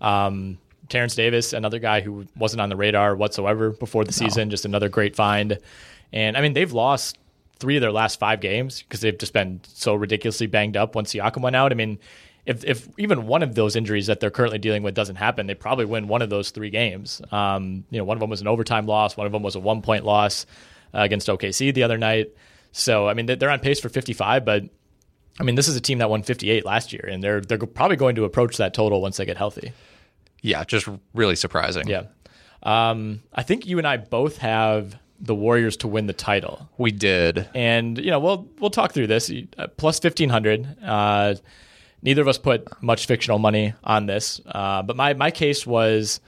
Um, Terence Davis, another guy who wasn't on the radar whatsoever before the season, just another great find. And I mean, they've lost three of their last five games because they've just been so ridiculously banged up once Siakam went out. I mean, if, if even one of those injuries that they're currently dealing with doesn't happen, they probably win one of those three games. Um, you know, one of them was an overtime loss, one of them was a one point loss uh, against OKC the other night. So I mean, they- they're on pace for 55, but I mean, this is a team that won 58 last year, and they're they're probably going to approach that total once they get healthy. yeah, just really surprising. Yeah. Um, I think you and I both have the Warriors to win the title. we did. And you know, we'll we'll talk through this. Uh, plus fifteen hundred. Uh, neither of us put much fictional money on this, uh, but my my case was,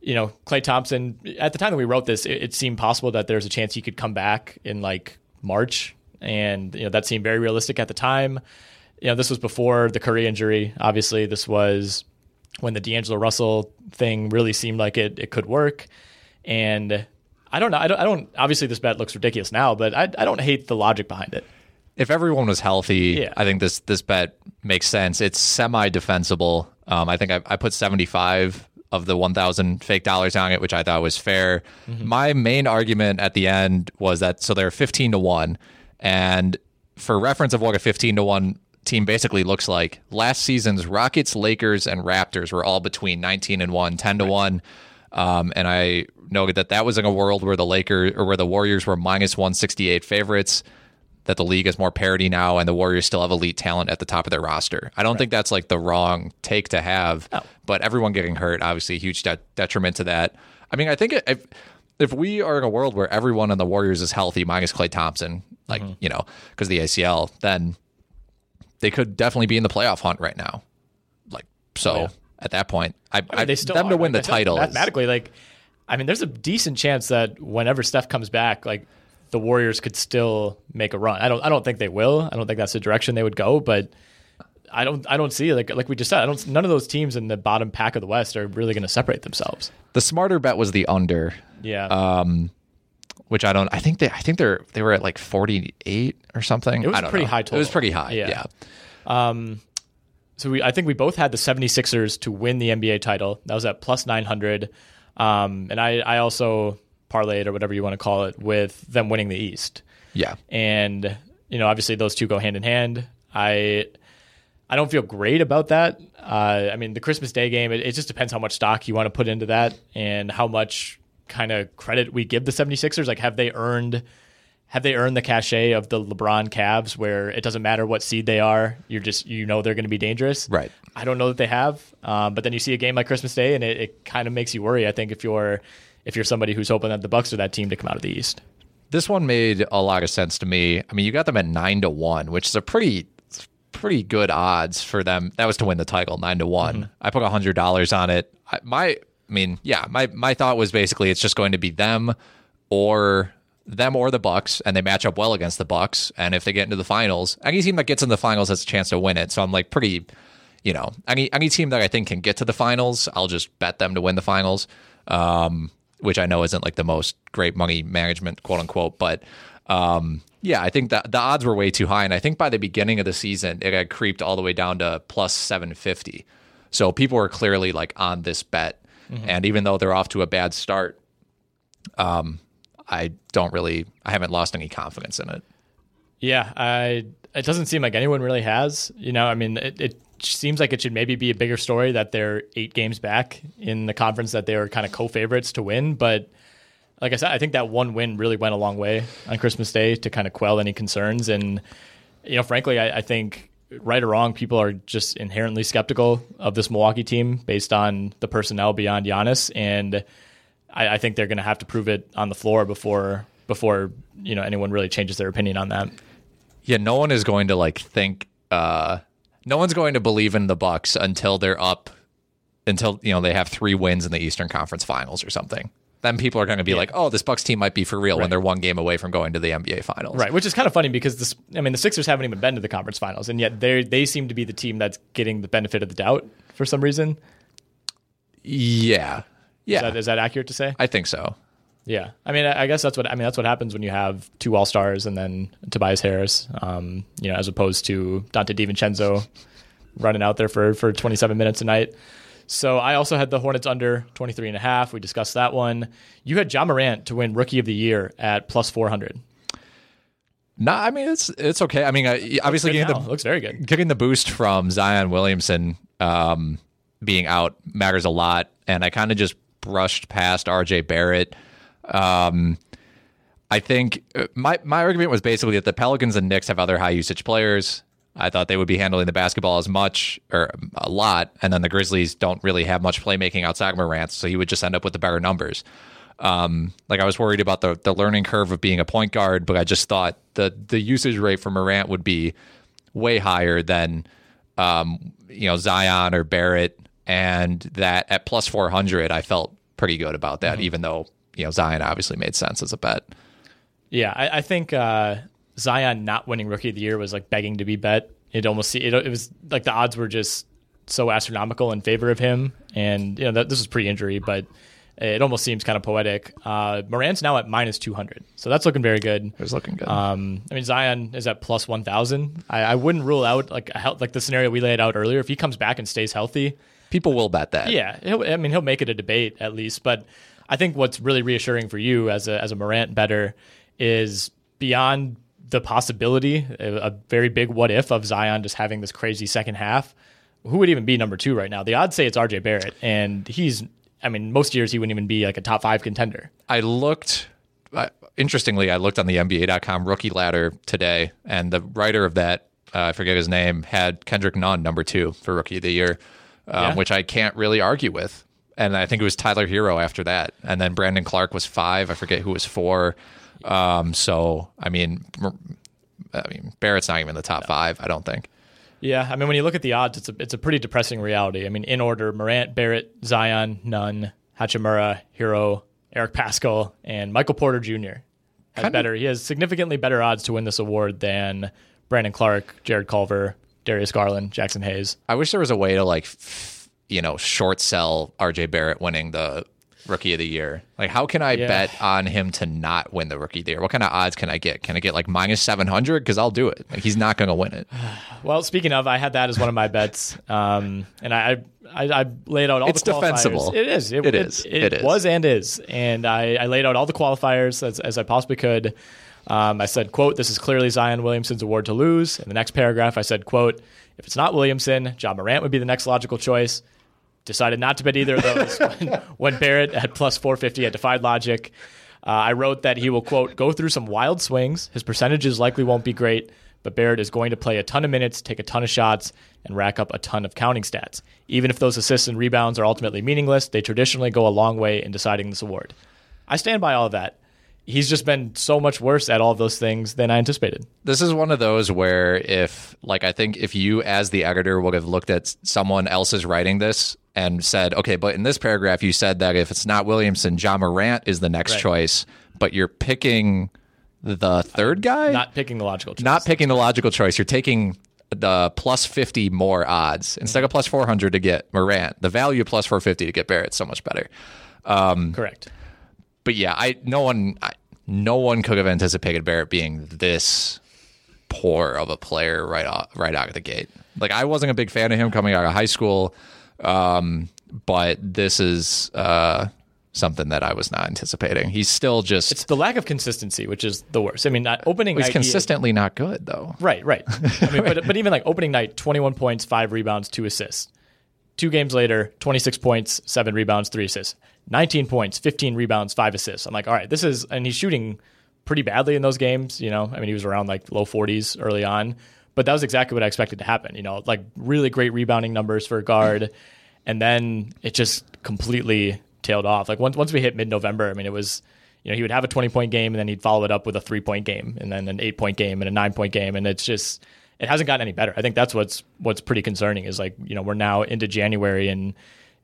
you know, Klay Thompson. At the time that we wrote this, it, it seemed possible that there's a chance he could come back in like March, and you know that seemed very realistic at the time. You know, this was before the Curry injury. Obviously, this was when the D'Angelo Russell thing really seemed like it it could work, and. I don't know. I don't, I don't. Obviously, this bet looks ridiculous now, but I, I don't hate the logic behind it. If everyone was healthy, Yeah. I think this this bet makes sense. It's semi defensible. Um, I think I, I put seventy five of the one thousand fake dollars on it, which I thought was fair. My main argument at the end was that so they're fifteen to one, and for reference of what a fifteen to one team basically looks like, last season's Rockets, Lakers, and Raptors were all between nineteen and one, 10 to one. Um, and I noted that that was in a world where the Lakers or where the Warriors were minus 168 favorites, that the league is more parity now, and the Warriors still have elite talent at the top of their roster. I don't think that's like the wrong take to have, but everyone getting hurt, obviously, a huge de- detriment to that. I mean, I think if if we are in a world where everyone on the Warriors is healthy, minus Klay Thompson, like mm-hmm. you know, because the ACL, then they could definitely be in the playoff hunt right now. Like so. Oh, yeah. At that point, I, I mean, they still them to win Like, the I title. mathematically. Like, I mean, there's a decent chance that whenever Steph comes back, like the Warriors could still make a run. I don't. I don't think they will. I don't think that's the direction they would go. But I don't. I don't see like like we just said. I don't. None of those teams in the bottom pack of the West are really going to separate themselves. The smarter bet was the under, Yeah. um, which I don't. I think they. I think they're they were at like forty eight or something. It was pretty know. high It was pretty high. Yeah. Yeah. Um, so we, I think we both had the 76ers to win the NBA title. That was at plus 900. Um, and I, I also parlayed or whatever you want to call it with them winning the East. Yeah. And, you know, obviously those two go hand in hand. I, I don't feel great about that. Uh, I mean, the Christmas Day game, it, it just depends how much stock you want to put into that and how much kind of credit we give the 76ers. Like, have they earned have they earned the cachet of the LeBron Cavs, where it doesn't matter what seed they are, you're just you know they're going to be dangerous. Right. I don't know that they have, um, but then you see a game like Christmas Day, and it, it kind of makes you worry. I think if you're if you're somebody who's hoping that the Bucks are that team to come out of the East. This one made a lot of sense to me. I mean, you got them at nine to one, which is a pretty pretty good odds for them. That was to win the title, nine to one. Mm-hmm. I put a hundred dollars on it. I, my, I mean, yeah, my my thought was basically it's just going to be them or them or the Bucks, and they match up well against the Bucks. And if they get into the finals, any team that gets in the finals has a chance to win it. So I'm like pretty, you know, any any team that I think can get to the finals, I'll just bet them to win the finals. Um, which I know isn't like the most great money management, quote unquote, but um, yeah, I think that the odds were way too high, and I think by the beginning of the season it had creeped all the way down to plus seven fifty. So people were clearly like on this bet, Mm-hmm. and even though they're off to a bad start, um, I don't really, I haven't lost any confidence in it. Yeah, I. It doesn't seem like anyone really has. You know, I mean, it, it seems like it should maybe be a bigger story that they're eight games back in the conference that they were kind of co-favorites to win. But like I said, I think that one win really went a long way on Christmas Day to kind of quell any concerns. And you know, frankly, I, I think right or wrong, people are just inherently skeptical of this Milwaukee team based on the personnel beyond Giannis, and I, I think they're going to have to prove it on the floor before before you know anyone really changes their opinion on that. Yeah, no one is going to like think. uh No one's going to believe in the Bucks until they're up, until you know they have three wins in the Eastern Conference Finals or something. Then people are going to be like, "Oh, this Bucks team might be for real" when they're one game away from going to the NBA Finals. Right, which is kind of funny because this, I mean, the Sixers haven't even been to the conference finals, and yet they they seem to be the team that's getting the benefit of the doubt for some reason. Yeah, yeah. Is that, is that accurate to say? I think so. Yeah, I mean, I guess that's what I mean. That's what happens when you have two All Stars and then Tobias Harris, um, you know, as opposed to Donte DiVincenzo running out there for for 27 minutes a night. So I also had the Hornets under 23 and a half. We discussed that one. You had Ja Morant to win Rookie of the Year at plus 400. No, I mean it's it's okay. I mean, uh, obviously getting now. the Looks very good. getting the boost from Zion Williamson um, being out matters a lot, and I kind of just brushed past R.J. Barrett. Um, I think uh, my my argument was basically that the Pelicans and Knicks have other high usage players. I thought they would be handling the basketball as much or a lot, and then the Grizzlies don't really have much playmaking outside of Morant, so you would just end up with the better numbers. Um, like I was worried about the the learning curve of being a point guard, but I just thought the the usage rate for Morant would be way higher than um, you know Zion or Barrett, and that at plus four hundred, I felt pretty good about that, even though you know Zion obviously made sense as a bet. Yeah, I, I think uh, Zion not winning Rookie of the Year was like begging to be bet. It almost it, it was like the odds were just so astronomical in favor of him, and you know that, this was pre-injury, but it almost seems kind of poetic. Uh, Morant's now at minus two hundred, so that's looking very good. It was looking good. Um, I mean Zion is at plus one thousand. I, I wouldn't rule out like a hel- like the scenario we laid out earlier. If he comes back and stays healthy, People will bet that. yeah, he'll, I mean he'll make it a debate at least. But I think what's really reassuring for you as a as a Morant better is beyond the possibility, a, a very big what if of Zion just having this crazy second half. Who would even be number two right now? The odds say it's R.J. Barrett, and he's. I mean, most years he wouldn't even be like a top five contender. I looked. Uh, interestingly, I looked on the NBA.com rookie ladder today, and the writer of that, uh, I forget his name, had Kendrick Nunn number two for rookie of the year, um, Yeah. which I can't really argue with. And I think it was Tyler Herro after that, and then Brandon Clarke was five. I forget who was four. Um, so I mean, I mean Barrett's not even in the top five. I don't think. Yeah, I mean, when you look at the odds, it's a it's a pretty depressing reality. I mean, in order: Morant, Barrett, Zion, Nunn, Hachimura, Herro, Eric Paschall, and Michael Porter Jr. has Kinda- better. He has significantly better odds to win this award than Brandon Clarke, Jarrett Culver, Darius Garland, Jaxson Hayes. I wish there was a way to like, you know, short sell RJ Barrett winning the rookie of the year. Like, how can I Yeah. bet on him to not win the rookie of the year? What kind of odds can I get? Can I get like minus 700? Because I'll do it. Like, he's not going to win it. Well, speaking of, I had that as one of my bets, um, and I, I I laid out all It's the qualifiers. It's defensible. It is. It is. It, It is. was and is, and I, I laid out all the qualifiers as, as I possibly could. Um, I said, "quote This is clearly Zion Williamson's award to lose." In the next paragraph, I said, "quote If it's not Williamson, Ja Morant would be the next logical choice." Decided not to bet either of those when, when Barrett at plus 450 had defied logic. Uh, I wrote that he will, quote, go through some wild swings. His percentages likely won't be great, but Barrett is going to play a ton of minutes, take a ton of shots, and rack up a ton of counting stats. Even if those assists and rebounds are ultimately meaningless, they traditionally go a long way in deciding this award. I stand by all of that. He's just been so much worse at all of those things than I anticipated. This is one of those where if like I think if you as the editor would have looked at someone else's writing this and said, okay, but in this paragraph you said that if it's not Williamson, Ja Morant is the next Right. choice, but you're picking the third guy, Not picking the logical choice. not picking the logical choice. You're taking the plus 50 more odds instead of plus 400 to get Morant. The value of plus 450 to get Barrett is so much better. Um, Correct. but yeah, I no one I, no one could have anticipated Barrett being this poor of a player right off, right out of the gate. Like I wasn't a big fan of him coming out of high school, um, but this is uh, something that I was not anticipating. He's still just It's the lack of consistency, which is the worst. I mean, not opening he's night. he- consistently not good though. Right, right. I mean, but, but even like opening night, 21 points, five rebounds, two assists. Two games later, 26 points, seven rebounds, three assists. 19 points, 15 rebounds, five assists. I'm like, all right, this is, and he's shooting pretty badly in those games. You know, I mean, he was around like low 40s early on, but that was exactly what I expected to happen. You know, like really great rebounding numbers for a guard. And then it just completely tailed off. Like once, once we hit mid November, I mean, it was, you know, he would have a 20 point game and then he'd follow it up with a three point game and then an eight point game and a nine point game. And it's just, it hasn't gotten any better. I think that's what's, what's pretty concerning is like, you know, we're now into January and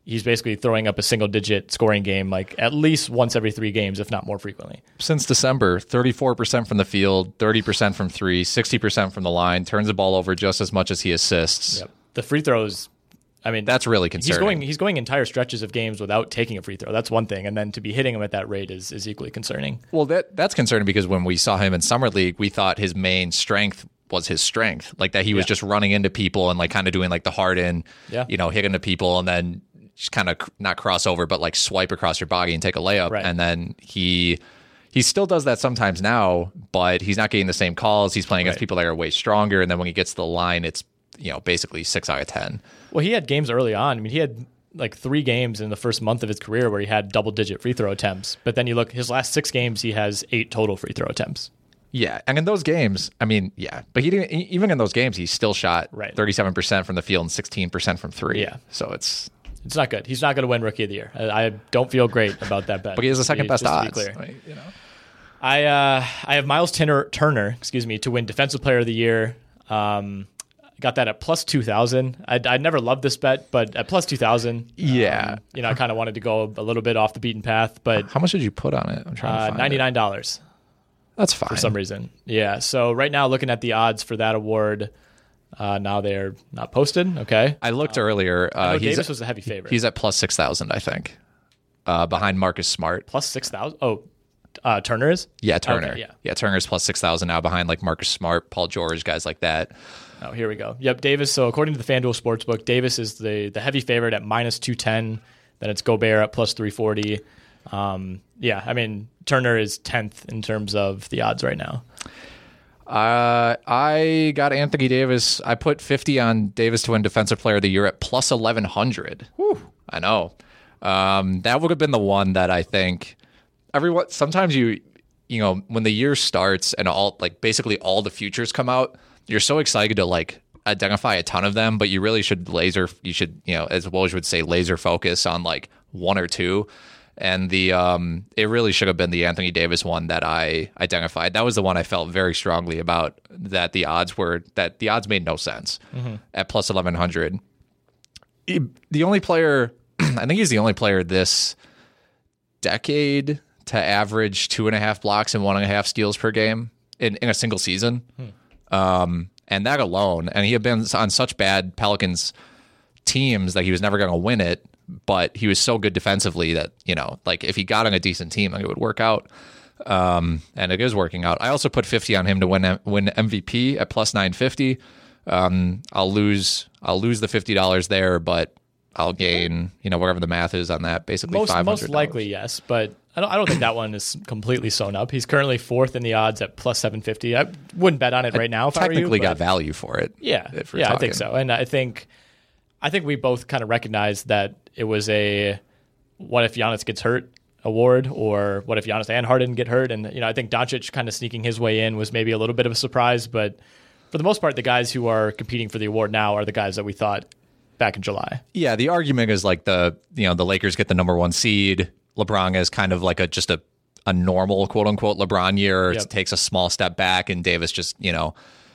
he's basically throwing up a single digit scoring game like at least once every three games, if not more frequently. Since December, 34% from the field, 30% from 3, 60% from the line, turns the ball over just as much as he assists. Yep. The free throws, I mean, That's really he's concerning. going he's going entire stretches of games without taking a free throw. That's one thing, and then to be hitting him at that rate is is equally concerning. Well, that that's concerning because when we saw him in summer league, we thought his main strength was his strength, like that he was Yeah. just running into people and like kind of doing like the hard in, Yeah. you know, hitting to people and then just kind of not cross over, but like swipe across your body and take a layup, Right. and then he. He still does that sometimes now, but he's not getting the same calls. He's playing against Right. people that are way stronger, and then when he gets to the line, it's you know basically six out of ten. Well, he had games early on. I mean, he had like three games in the first month of his career where he had double digit free throw attempts. But then you look his last six games, he has eight total free throw attempts. Yeah, and in those games, I mean, yeah, but he didn't. Even in those games, he still shot thirty-seven percent from the field and sixteen percent from three. Yeah. so it's It's not good. He's not going to win Rookie of the Year. I, I don't feel great about that bet. but he has the second to be- best just to be odds. clear. Like, you know. I uh, I have Myles Turner, Turner, excuse me, to win Defensive Player of the Year. Um, got that at plus two thousand. I I never loved this bet, but at plus two thousand, Yeah. you know, I kind of wanted to go a little bit off the beaten path, but How much did you put on it? I'm trying to uh, find ninety dollars. That's fine. for some reason. Yeah. So right now, looking at the odds for that award, uh, now they're not posted. Okay. I looked earlier. I Uh, he's Davis was a heavy favorite. he's at plus six thousand, I think, uh, behind Marcus Smart. plus six thousand. Oh, uh, Turner is. Yeah, Turner. Okay, yeah. yeah, Turner's plus six thousand now behind like Marcus Smart, Paul George, guys like that. Oh, here we go. Yep, Davis. So according to the FanDuel Sportsbook, Davis is the the heavy favorite at minus two ten. Then it's Gobert at plus three forty. Um, yeah, I mean Turner is tenth in terms of the odds right now. Uh, I got Anthony Davis. I put 50 on Davis to win Defensive Player of the Year at plus 1100. I know. Um, that would have been the one that I think everyone. Sometimes you, you know, when the year starts and all like basically all the futures come out, you're so excited to like identify a ton of them, but you really should laser. You should, you know, as Woj would say, laser focus on like one or two. And the um, it really should have been the Anthony Davis one that I identified. That was the one I felt very strongly about. That the odds were that the odds made no sense at plus eleven hundred. The only player, I think he's the only player this decade to average two and a half blocks and one and a half steals per game in, in a single season. Um, and that alone, and he had been on such bad Pelicans teams that he was never going to win it, but he was so good defensively that, you know, like if he got on a decent team, like it would work out. Um, and it is working out. I also put 50 on him to win win MVP at plus 950. Um, I'll lose I'll lose the $50 there, but I'll gain, you know, whatever the math is on that, basically Most $500. most likely yes, but I don't I don't think that one is completely sewn up. He's currently fourth in the odds at plus seven fifty. I wouldn't bet on it right now. If I were you, technically got value for it. Yeah, yeah, I think so. And I think, I think we both kind of recognized that it was a what if Giannis gets hurt award, or what if Giannis and Harden get hurt? And you know, I think Doncic kind of sneaking his way in was maybe a little bit of a surprise, but for the most part, the guys who are competing for the award now are the guys that we thought back in July. Yeah, the argument is like the you know the Lakers get the number one seed. LeBron is kind of like a just a a normal quote unquote LeBron year. Yep. Takes a small step back, and Davis just you know.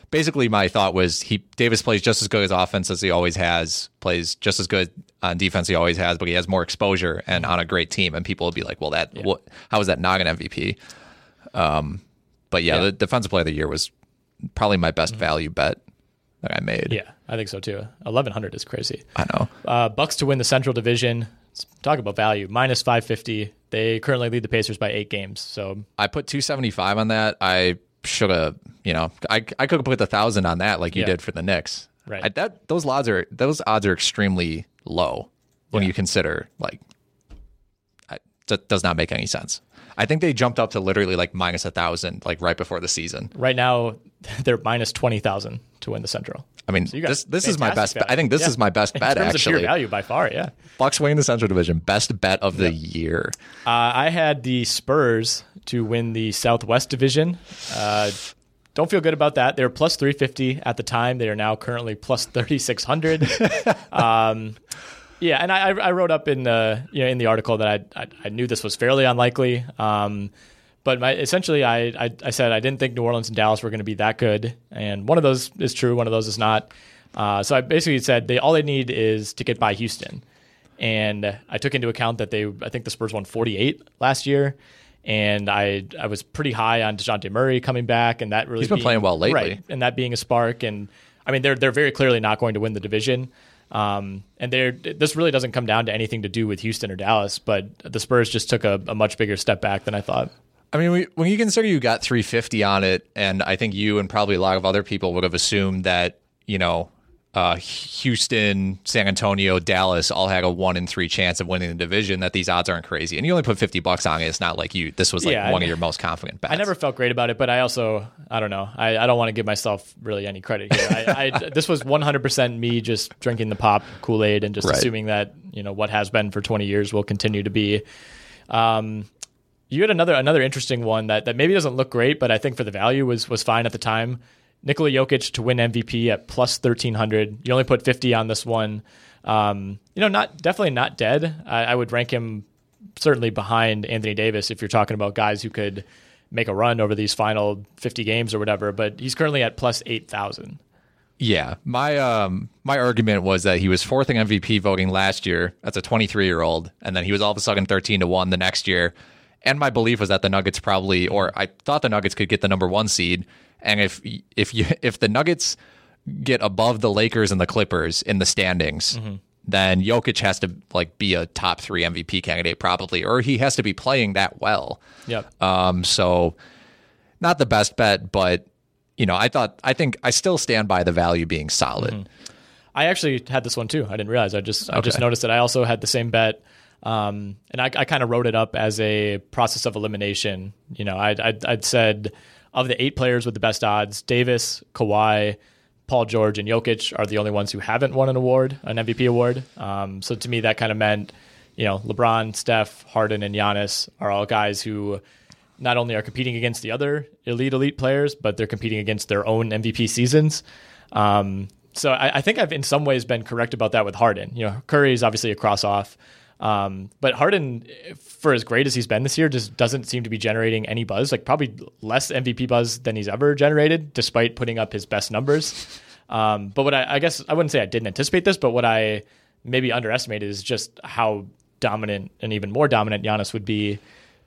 Basically, my thought was he Davis plays just as good as offense as he always has, plays just as good on defense he always has, but he has more exposure and on a great team. And people will be like, "Well, that what, how is that not an MVP?" Um, but yeah, Yeah. the defensive player of the year was probably my best value bet that I made. Yeah, I think so too. Eleven hundred is crazy. I know. Uh, Bucks to win the Central Division. Talk about value. Minus five fifty. They currently lead the Pacers by eight games. So I put 275 on that. I should have, you know, I, I could have put the thousand on that like you Yeah. did for the Knicks. Right. I, that those odds are those odds are extremely low when you consider like I, that does not make any sense. I think they jumped up to literally like minus a thousand like right before the season. right now they're minus twenty thousand to win the Central. I mean, So this this is my best. bet. I think this value. is my best In bet terms of pure actually. value by far. Yeah. Bucks winning the Central Division, best bet of the year. Uh, I had the Spurs to win the Southwest Division. Uh, don't feel good about that. They were plus 350 at the time. They are now currently plus 3600. um, yeah, and I, I wrote up in the you know in the article that I I, I knew this was fairly unlikely. Um, but my, essentially, I, I I said I didn't think New Orleans and Dallas were going to be that good, and one of those is true, one of those is not. Uh, so I basically said they all they need is to get by Houston, and I took into account that they I think the Spurs won 48 last year, and I I was pretty high on Dejounte Murray coming back, and that really He's been being- playing well lately. right? And that being a spark, and I mean they're they're very clearly not going to win the division. Um, and they're, this really doesn't come down to anything to do with Houston or Dallas, but the Spurs just took a, a much bigger step back than I thought. I mean, we, when you consider you got 350 on it, and I think you and probably a lot of other people would have assumed that, you know, uh, Houston, San Antonio, Dallas all had a one in three chance of winning the division, that these odds aren't crazy. And you only put 50 bucks on it. It's not like you, this was like Yeah, one I- of your most confident bets. I never felt great about it, but I also I don't know. I, I don't want to give myself really any credit here. I, I, this was 100% me just drinking the pop Kool Aid and just Right. assuming that you know what has been for 20 years will continue to be. Um, you had another another interesting one that, that maybe doesn't look great, but I think for the value was was fine at the time. Nikola Jokic to win MVP at plus 1300. You only put 50 on this one. Um, you know, not definitely not dead. I, I would rank him certainly behind Anthony Davis if you're talking about guys who could make a run over these final 50 games or whatever. But he's currently at plus 8,000. Yeah, my um my argument was that he was fourth in MVP voting last year. That's a 23 year old, and then he was all of a sudden 13 to one the next year. And my belief was that the Nuggets probably, or I thought the Nuggets could get the number one seed. And if if you if the Nuggets get above the Lakers and the Clippers in the standings, then Jokic has to like be a top three MVP candidate probably, or he has to be playing that well. Yep. Um, so not the best bet, but you know, I thought I think I still stand by the value being solid. I actually had this one too. I didn't realize. I just I just noticed that I also had the same bet, um, and I, I kind of wrote it up as a process of elimination. You know, I'd, I'd, I'd said of the eight players with the best odds, Davis, Kawhi, Paul George, and Jokic are the only ones who haven't won an award, an MVP award. Um, so to me, that kind of meant, you know, LeBron, Steph, Harden, and Giannis are all guys who not only are competing against the other elite elite players, but they're competing against their own MVP seasons. Um, so I, I think I've in some ways been correct about that with Harden. You know, Curry is obviously a cross off, um, but Harden, for as great as he's been this year, just doesn't seem to be generating any buzz. Like probably less MVP buzz than he's ever generated, despite putting up his best numbers. Um, but what I, I guess I wouldn't say I didn't anticipate this, but what I maybe underestimated is just how dominant and even more dominant Giannis would be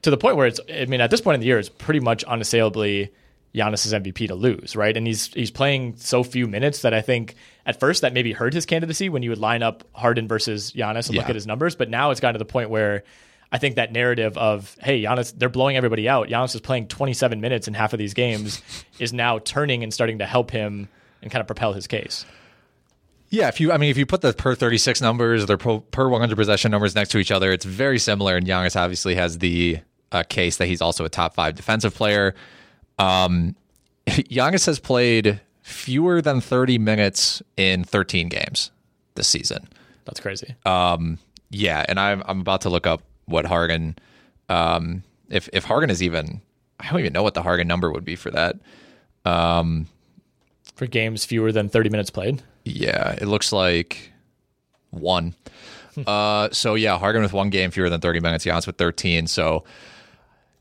to the point where it's I mean at this point in the year it's pretty much unassailably Giannis's MVP to lose, right? And he's he's playing so few minutes that I think at first that maybe hurt his candidacy when you would line up Harden versus Giannis and look at his numbers, but now it's gotten to the point where I think that narrative of hey Giannis they're blowing everybody out. Giannis is playing 27 minutes in half of these games is now turning and starting to help him and kind of propel his case. Yeah, if you, I mean, if you put the per 36 numbers, their per, per 100 possession numbers next to each other, it's very similar. And Giannis obviously has the uh, case that he's also a top five defensive player. Um, Giannis has played fewer than 30 minutes in 13 games this season. That's crazy. Um, yeah, and I'm I'm about to look up what Hargan, Um, if if Harden is even, I don't even know what the Hargan number would be for that. Um, for games fewer than 30 minutes played. Yeah, it looks like one. uh, so yeah, Hargan with one game fewer than 30 minutes, Giannis with 13. So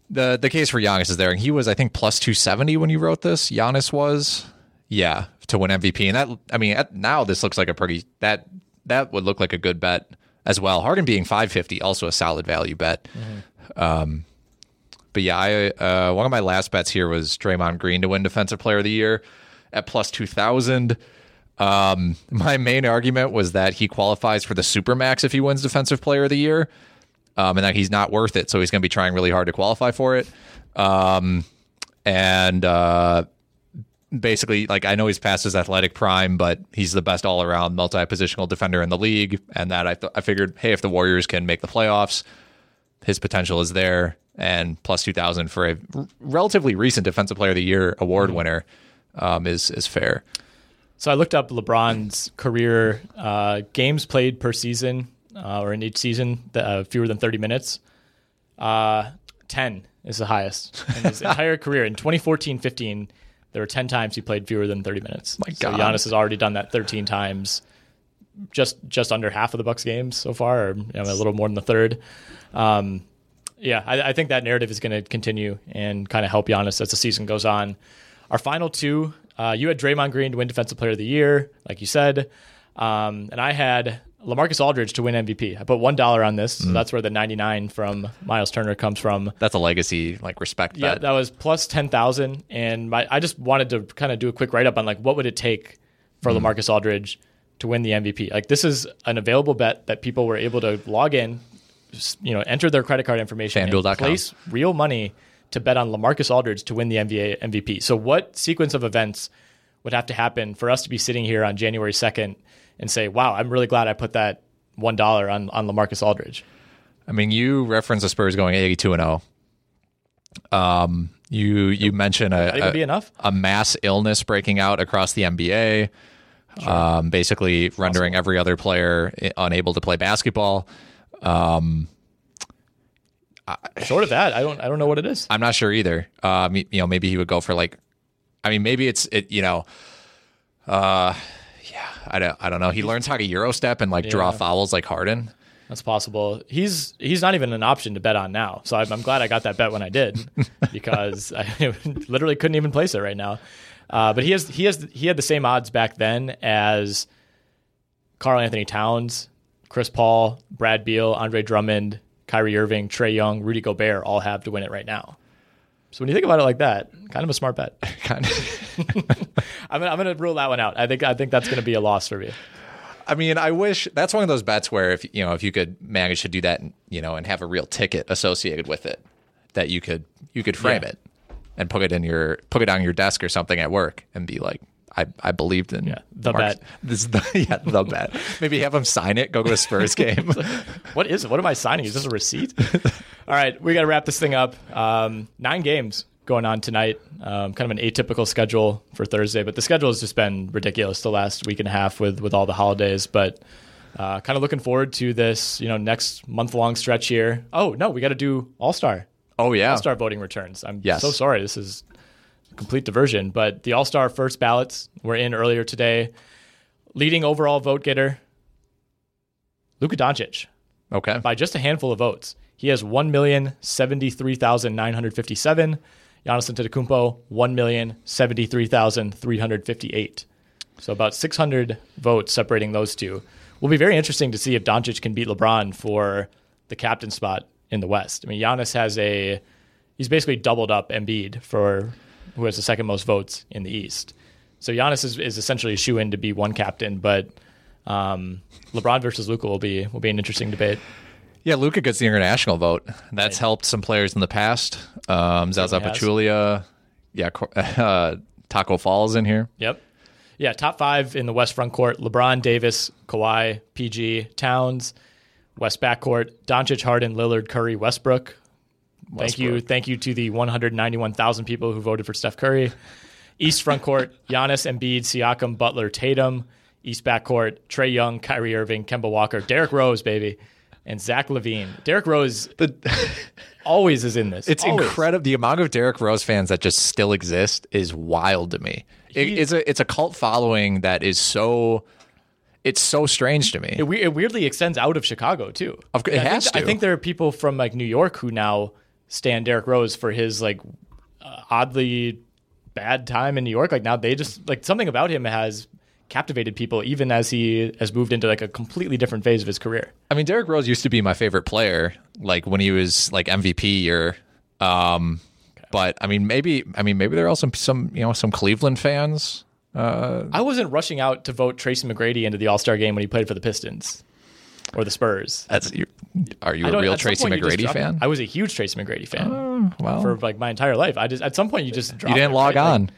the the case for Giannis is there, and he was I think plus 270 when you wrote this. Giannis was, yeah, to win MVP, and that I mean at, now this looks like a pretty that that would look like a good bet as well. Harden being 550, also a solid value bet. Mm-hmm. Um, but yeah, I uh, one of my last bets here was Draymond Green to win Defensive Player of the Year at plus 2,000. Um, my main argument was that he qualifies for the Supermax if he wins Defensive Player of the Year, um, and that he's not worth it. So he's going to be trying really hard to qualify for it. Um, and uh, basically, like I know he's past his athletic prime, but he's the best all around multi positional defender in the league. And that I, th- I figured, hey, if the Warriors can make the playoffs, his potential is there. And plus 2,000 for a r- relatively recent Defensive Player of the Year award mm-hmm. winner um, is is fair. So I looked up LeBron's career uh, games played per season uh, or in each season, uh, fewer than 30 minutes. Uh, 10 is the highest in his entire career. In 2014 15, there were 10 times he played fewer than 30 minutes. My God. So Giannis has already done that 13 times, just just under half of the Bucks games so far, or you know, a little more than the third. Um, yeah, I, I, think that narrative is going to continue and kind of help Giannis as the season goes on. Our final two, uh, you had Draymond Green to win Defensive Player of the Year, like you said, um, and I had LaMarcus Aldridge to win MVP. I put one dollar on this, so mm. that's where the ninety nine from Myles Turner comes from. That's a legacy like respect. Yeah, bet. that was plus ten thousand, and my I just wanted to kind of do a quick write up on like what would it take for mm. LaMarcus Aldridge to win the MVP. Like this is an available bet that people were able to log in, you know, enter their credit card information, FanDuel.com. and place real money to bet on LaMarcus Aldridge to win the NBA MVP. So, what sequence of events would have to happen for us to be sitting here on January 2nd and say, wow, I'm really glad I put that $1 on, on LaMarcus Aldridge? I mean, you reference the Spurs going 82 and 0. Um, you you mentioned a, a, a, mass illness breaking out across the NBA, sure. um, basically rendering every other player unable to play basketball. Um, Short of that, I don't I don't know what it is. I'm not sure either. Um, you know, maybe he would go for like, I mean, maybe it's it. You know, uh, yeah, I don't I don't know. He learns how to euro step and like yeah. draw fouls like Harden. That's possible. He's he's not even an option to bet on now. So I'm, I'm glad I got that bet when I did because I literally couldn't even place it right now. Uh, but he has he has he had the same odds back then as Karl-Anthony Towns, Chris Paul, Brad Beal, Andre Drummond, Kyrie Irving, Trae Young, Rudy Gobert all have to win it right now. So when you think about it like that, kind of a smart bet. kind of. I'm, I'm going to rule that one out. I think I think that's going to be a loss for me. I mean, I wish that's one of those bets where if you know if you could manage to do that, you know, and have a real ticket associated with it, that you could you could frame yeah. it and put it in your put it on your desk or something at work and be like, I, I believed in yeah, the bet. This is the yeah the bet. Maybe have him sign it. Go to a Spurs game. what is it? What am I signing? Is this a receipt? All right, we got to wrap this thing up. Um, nine games going on tonight. Um, kind of an atypical schedule for Thursday, but the schedule has just been ridiculous the last week and a half with with all the holidays. But uh, kind of looking forward to this, you know, next month long stretch here. Oh no, we got to do All Star. Oh yeah, All Star voting returns. I'm yes. so sorry. This is complete diversion. But the All Star first ballots were in earlier today. Leading overall vote getter, Luka Doncic. Okay. By just a handful of votes. He has 1,073,957. Giannis Antetokounmpo, 1,073,358. So about 600 votes separating those two. Will be very interesting to see if Doncic can beat LeBron for the captain spot in the West. I mean, Giannis has a he's basically doubled up Embiid for who has the second most votes in the East. So Giannis is, is essentially a shoe in to be one captain, but um, LeBron versus Luka will be will be an interesting debate. Yeah, Luka gets the international vote. That's right. helped some players in the past. Um, Zaza Pachulia, yeah, uh, Tacko Fall's in here. Yep. Yeah, top five in the West front court: LeBron, Davis, Kawhi, PG, Towns. West backcourt: Doncic, Harden, Lillard, Curry, Westbrook. Thank you, thank you to the 191,000 people who voted for Steph Curry. East front court: Giannis, Embiid, Siakam, Butler, Tatum. East back court, Trae Young, Kyrie Irving, Kemba Walker, Derrick Rose, baby, and Zach LaVine. Derrick Rose the, always is in this. It's Always. incredible. The amount of Derrick Rose fans that just still exist is wild to me. It, it's a it's a cult following that is so it's so strange to me. It, it weirdly extends out of Chicago too. Of it I think- has to. I think there are people from like New York who now stand Derrick Rose for his like uh, oddly bad time in New York. Like now they just like something about him has captivated people even as he has moved into like a completely different phase of his career. I mean, Derrick Rose used to be my favorite player, like when he was like MVP year. Um, but I mean, maybe I mean maybe there are also some you know some Cleveland fans. Uh, I wasn't rushing out to vote Tracy McGrady into the All Star game when he played for the Pistons or the Spurs. that's you are you a real Tracy just McGrady fan? I was a huge Tracy McGrady fan Oh, well, for like my entire life. I just at some point you just you didn't it, log right? Like, on.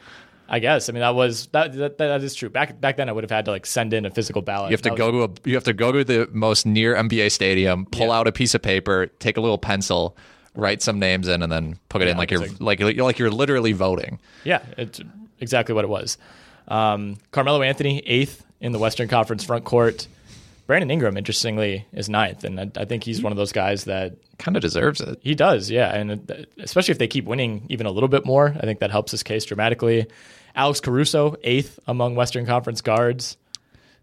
I guess. I mean, that was that, that that is true. Back back then, I would have had to like send in a physical ballot. You have to That go was- to a you have to go to the most near NBA stadium, pull out a piece of paper, take a little pencil, write some names in, and then put it in like you're like you're like you're literally voting. Yeah, it's exactly what it was. Um, Carmelo Anthony eighth in the Western Conference front court. Brandon Ingram, interestingly, is ninth, and I, I think he's one of those guys that Kind of deserves it. He does, yeah, and uh, especially if they keep winning even a little bit more, I think that helps his case dramatically. Alex Caruso, eighth among Western Conference guards.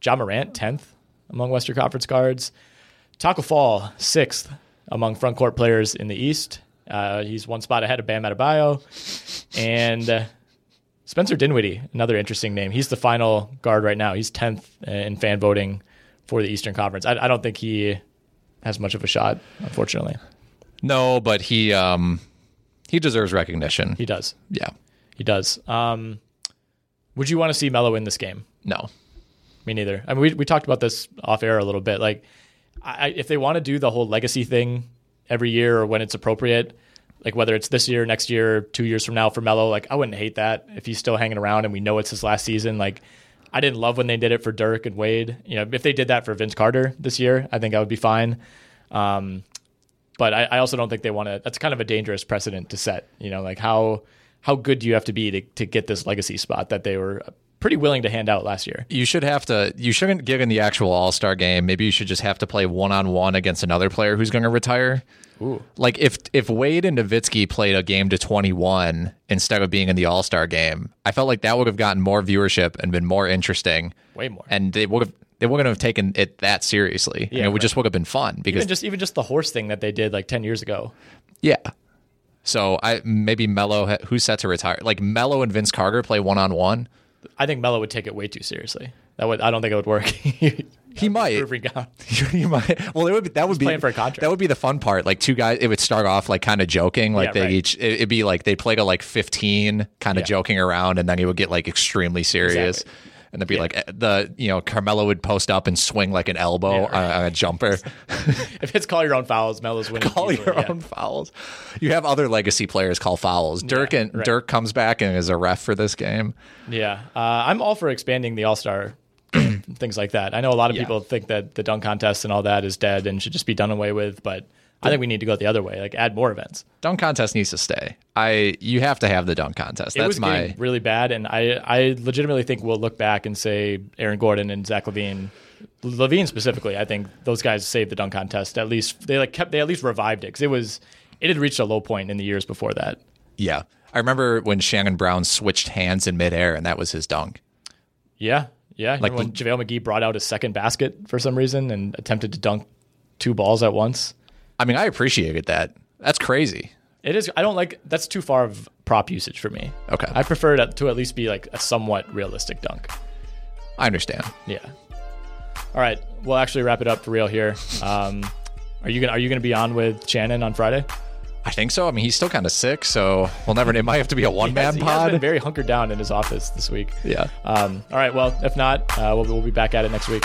Ja Morant, tenth among Western Conference guards. Tacko Fall, sixth among front court players in the East. Uh, he's one spot ahead of Bam Adebayo, and uh, Spencer Dinwiddie, another interesting name. He's the final guard right now. He's tenth in fan voting for the Eastern Conference. I, I don't think he has much of a shot, unfortunately. No, but he um he deserves recognition. He does. Yeah. He does. Um, would you want to see Melo in this game? No. Me neither. I mean, we, we talked about this off air a little bit. Like, I, if they want to do the whole legacy thing every year or when it's appropriate, like whether it's this year, next year, two years from now for Melo, like I wouldn't hate that if he's still hanging around and we know it's his last season. Like, I didn't love when they did it for Dirk and Wade. You know, if they did that for Vince Carter this year, I think I would be fine. Um, but I, I also don't think they want to. That's kind of a dangerous precedent to set. You know, like how how good do you have to be to, to get this legacy spot that they were pretty willing to hand out last year? You should have to. You shouldn't get in the actual All Star game. Maybe you should just have to play one on one against another player who's going to retire. Ooh. Like if if Wade and Nowitzki played a game to twenty one instead of being in the All Star game, I felt like that would have gotten more viewership and been more interesting. Way more. And they would have they wouldn't have taken it that seriously. Yeah, and it would right. just would have been fun because Even just even just the horse thing that they did like ten years ago. yeah. So I maybe Melo who's set to retire like Melo and Vince Carter play one on one. I think Melo would take it way too seriously. That would I don't think it would work. he He might. you might. Well, it would. Be, that would be playing for a contract. That would be the fun part. Like two guys, it would start off like kind of joking, like Yeah, they right. each. It, it'd be like they play to like fifteen, kind of Yeah. joking around, and then he would get like extremely serious. Exactly. And they'd be like eh, the you know Carmelo would post up and swing like an elbow Yeah, on, a- on a jumper. if it's call your own fouls, Melo's winning. call easily, your yeah. own fouls. You have other legacy players call fouls. Dirk and right. Dirk comes back and is a ref for this game. Yeah, uh, I'm all for expanding the All Star, things like that. I know a lot of Yeah. people think that the dunk contest and all that is dead and should just be done away with, but I think we need to go the other way, like add more events. Dunk contest needs to stay. I you have to have the dunk contest. it That's was my really bad, and I I legitimately think we'll look back and say Aaron Gordon and Zach LaVine. LaVine specifically, I think those guys saved the dunk contest. At least they like kept they at least revived it because it was it had reached a low point in the years before that. Yeah. I remember when Shannon Brown switched hands in midair and that was his dunk. Yeah, yeah. Like Like when JaVale McGee brought out his second basket for some reason and attempted to dunk two balls at once. I mean, I appreciated that. That's crazy. It is. I don't like. That's too far of prop usage for me. Okay. I prefer it to at least be like a somewhat realistic dunk. I understand. Yeah. All right. We'll actually wrap it up for real here. Um, are you gonna Are you gonna be on with Shannon on Friday? I think so. I mean, he's still kind of sick, so we'll never. It might have to be a one man he has been pod. very hunkered down in his office this week. Yeah. Um, all right. Well, if not, uh, we'll, we'll be back at it next week.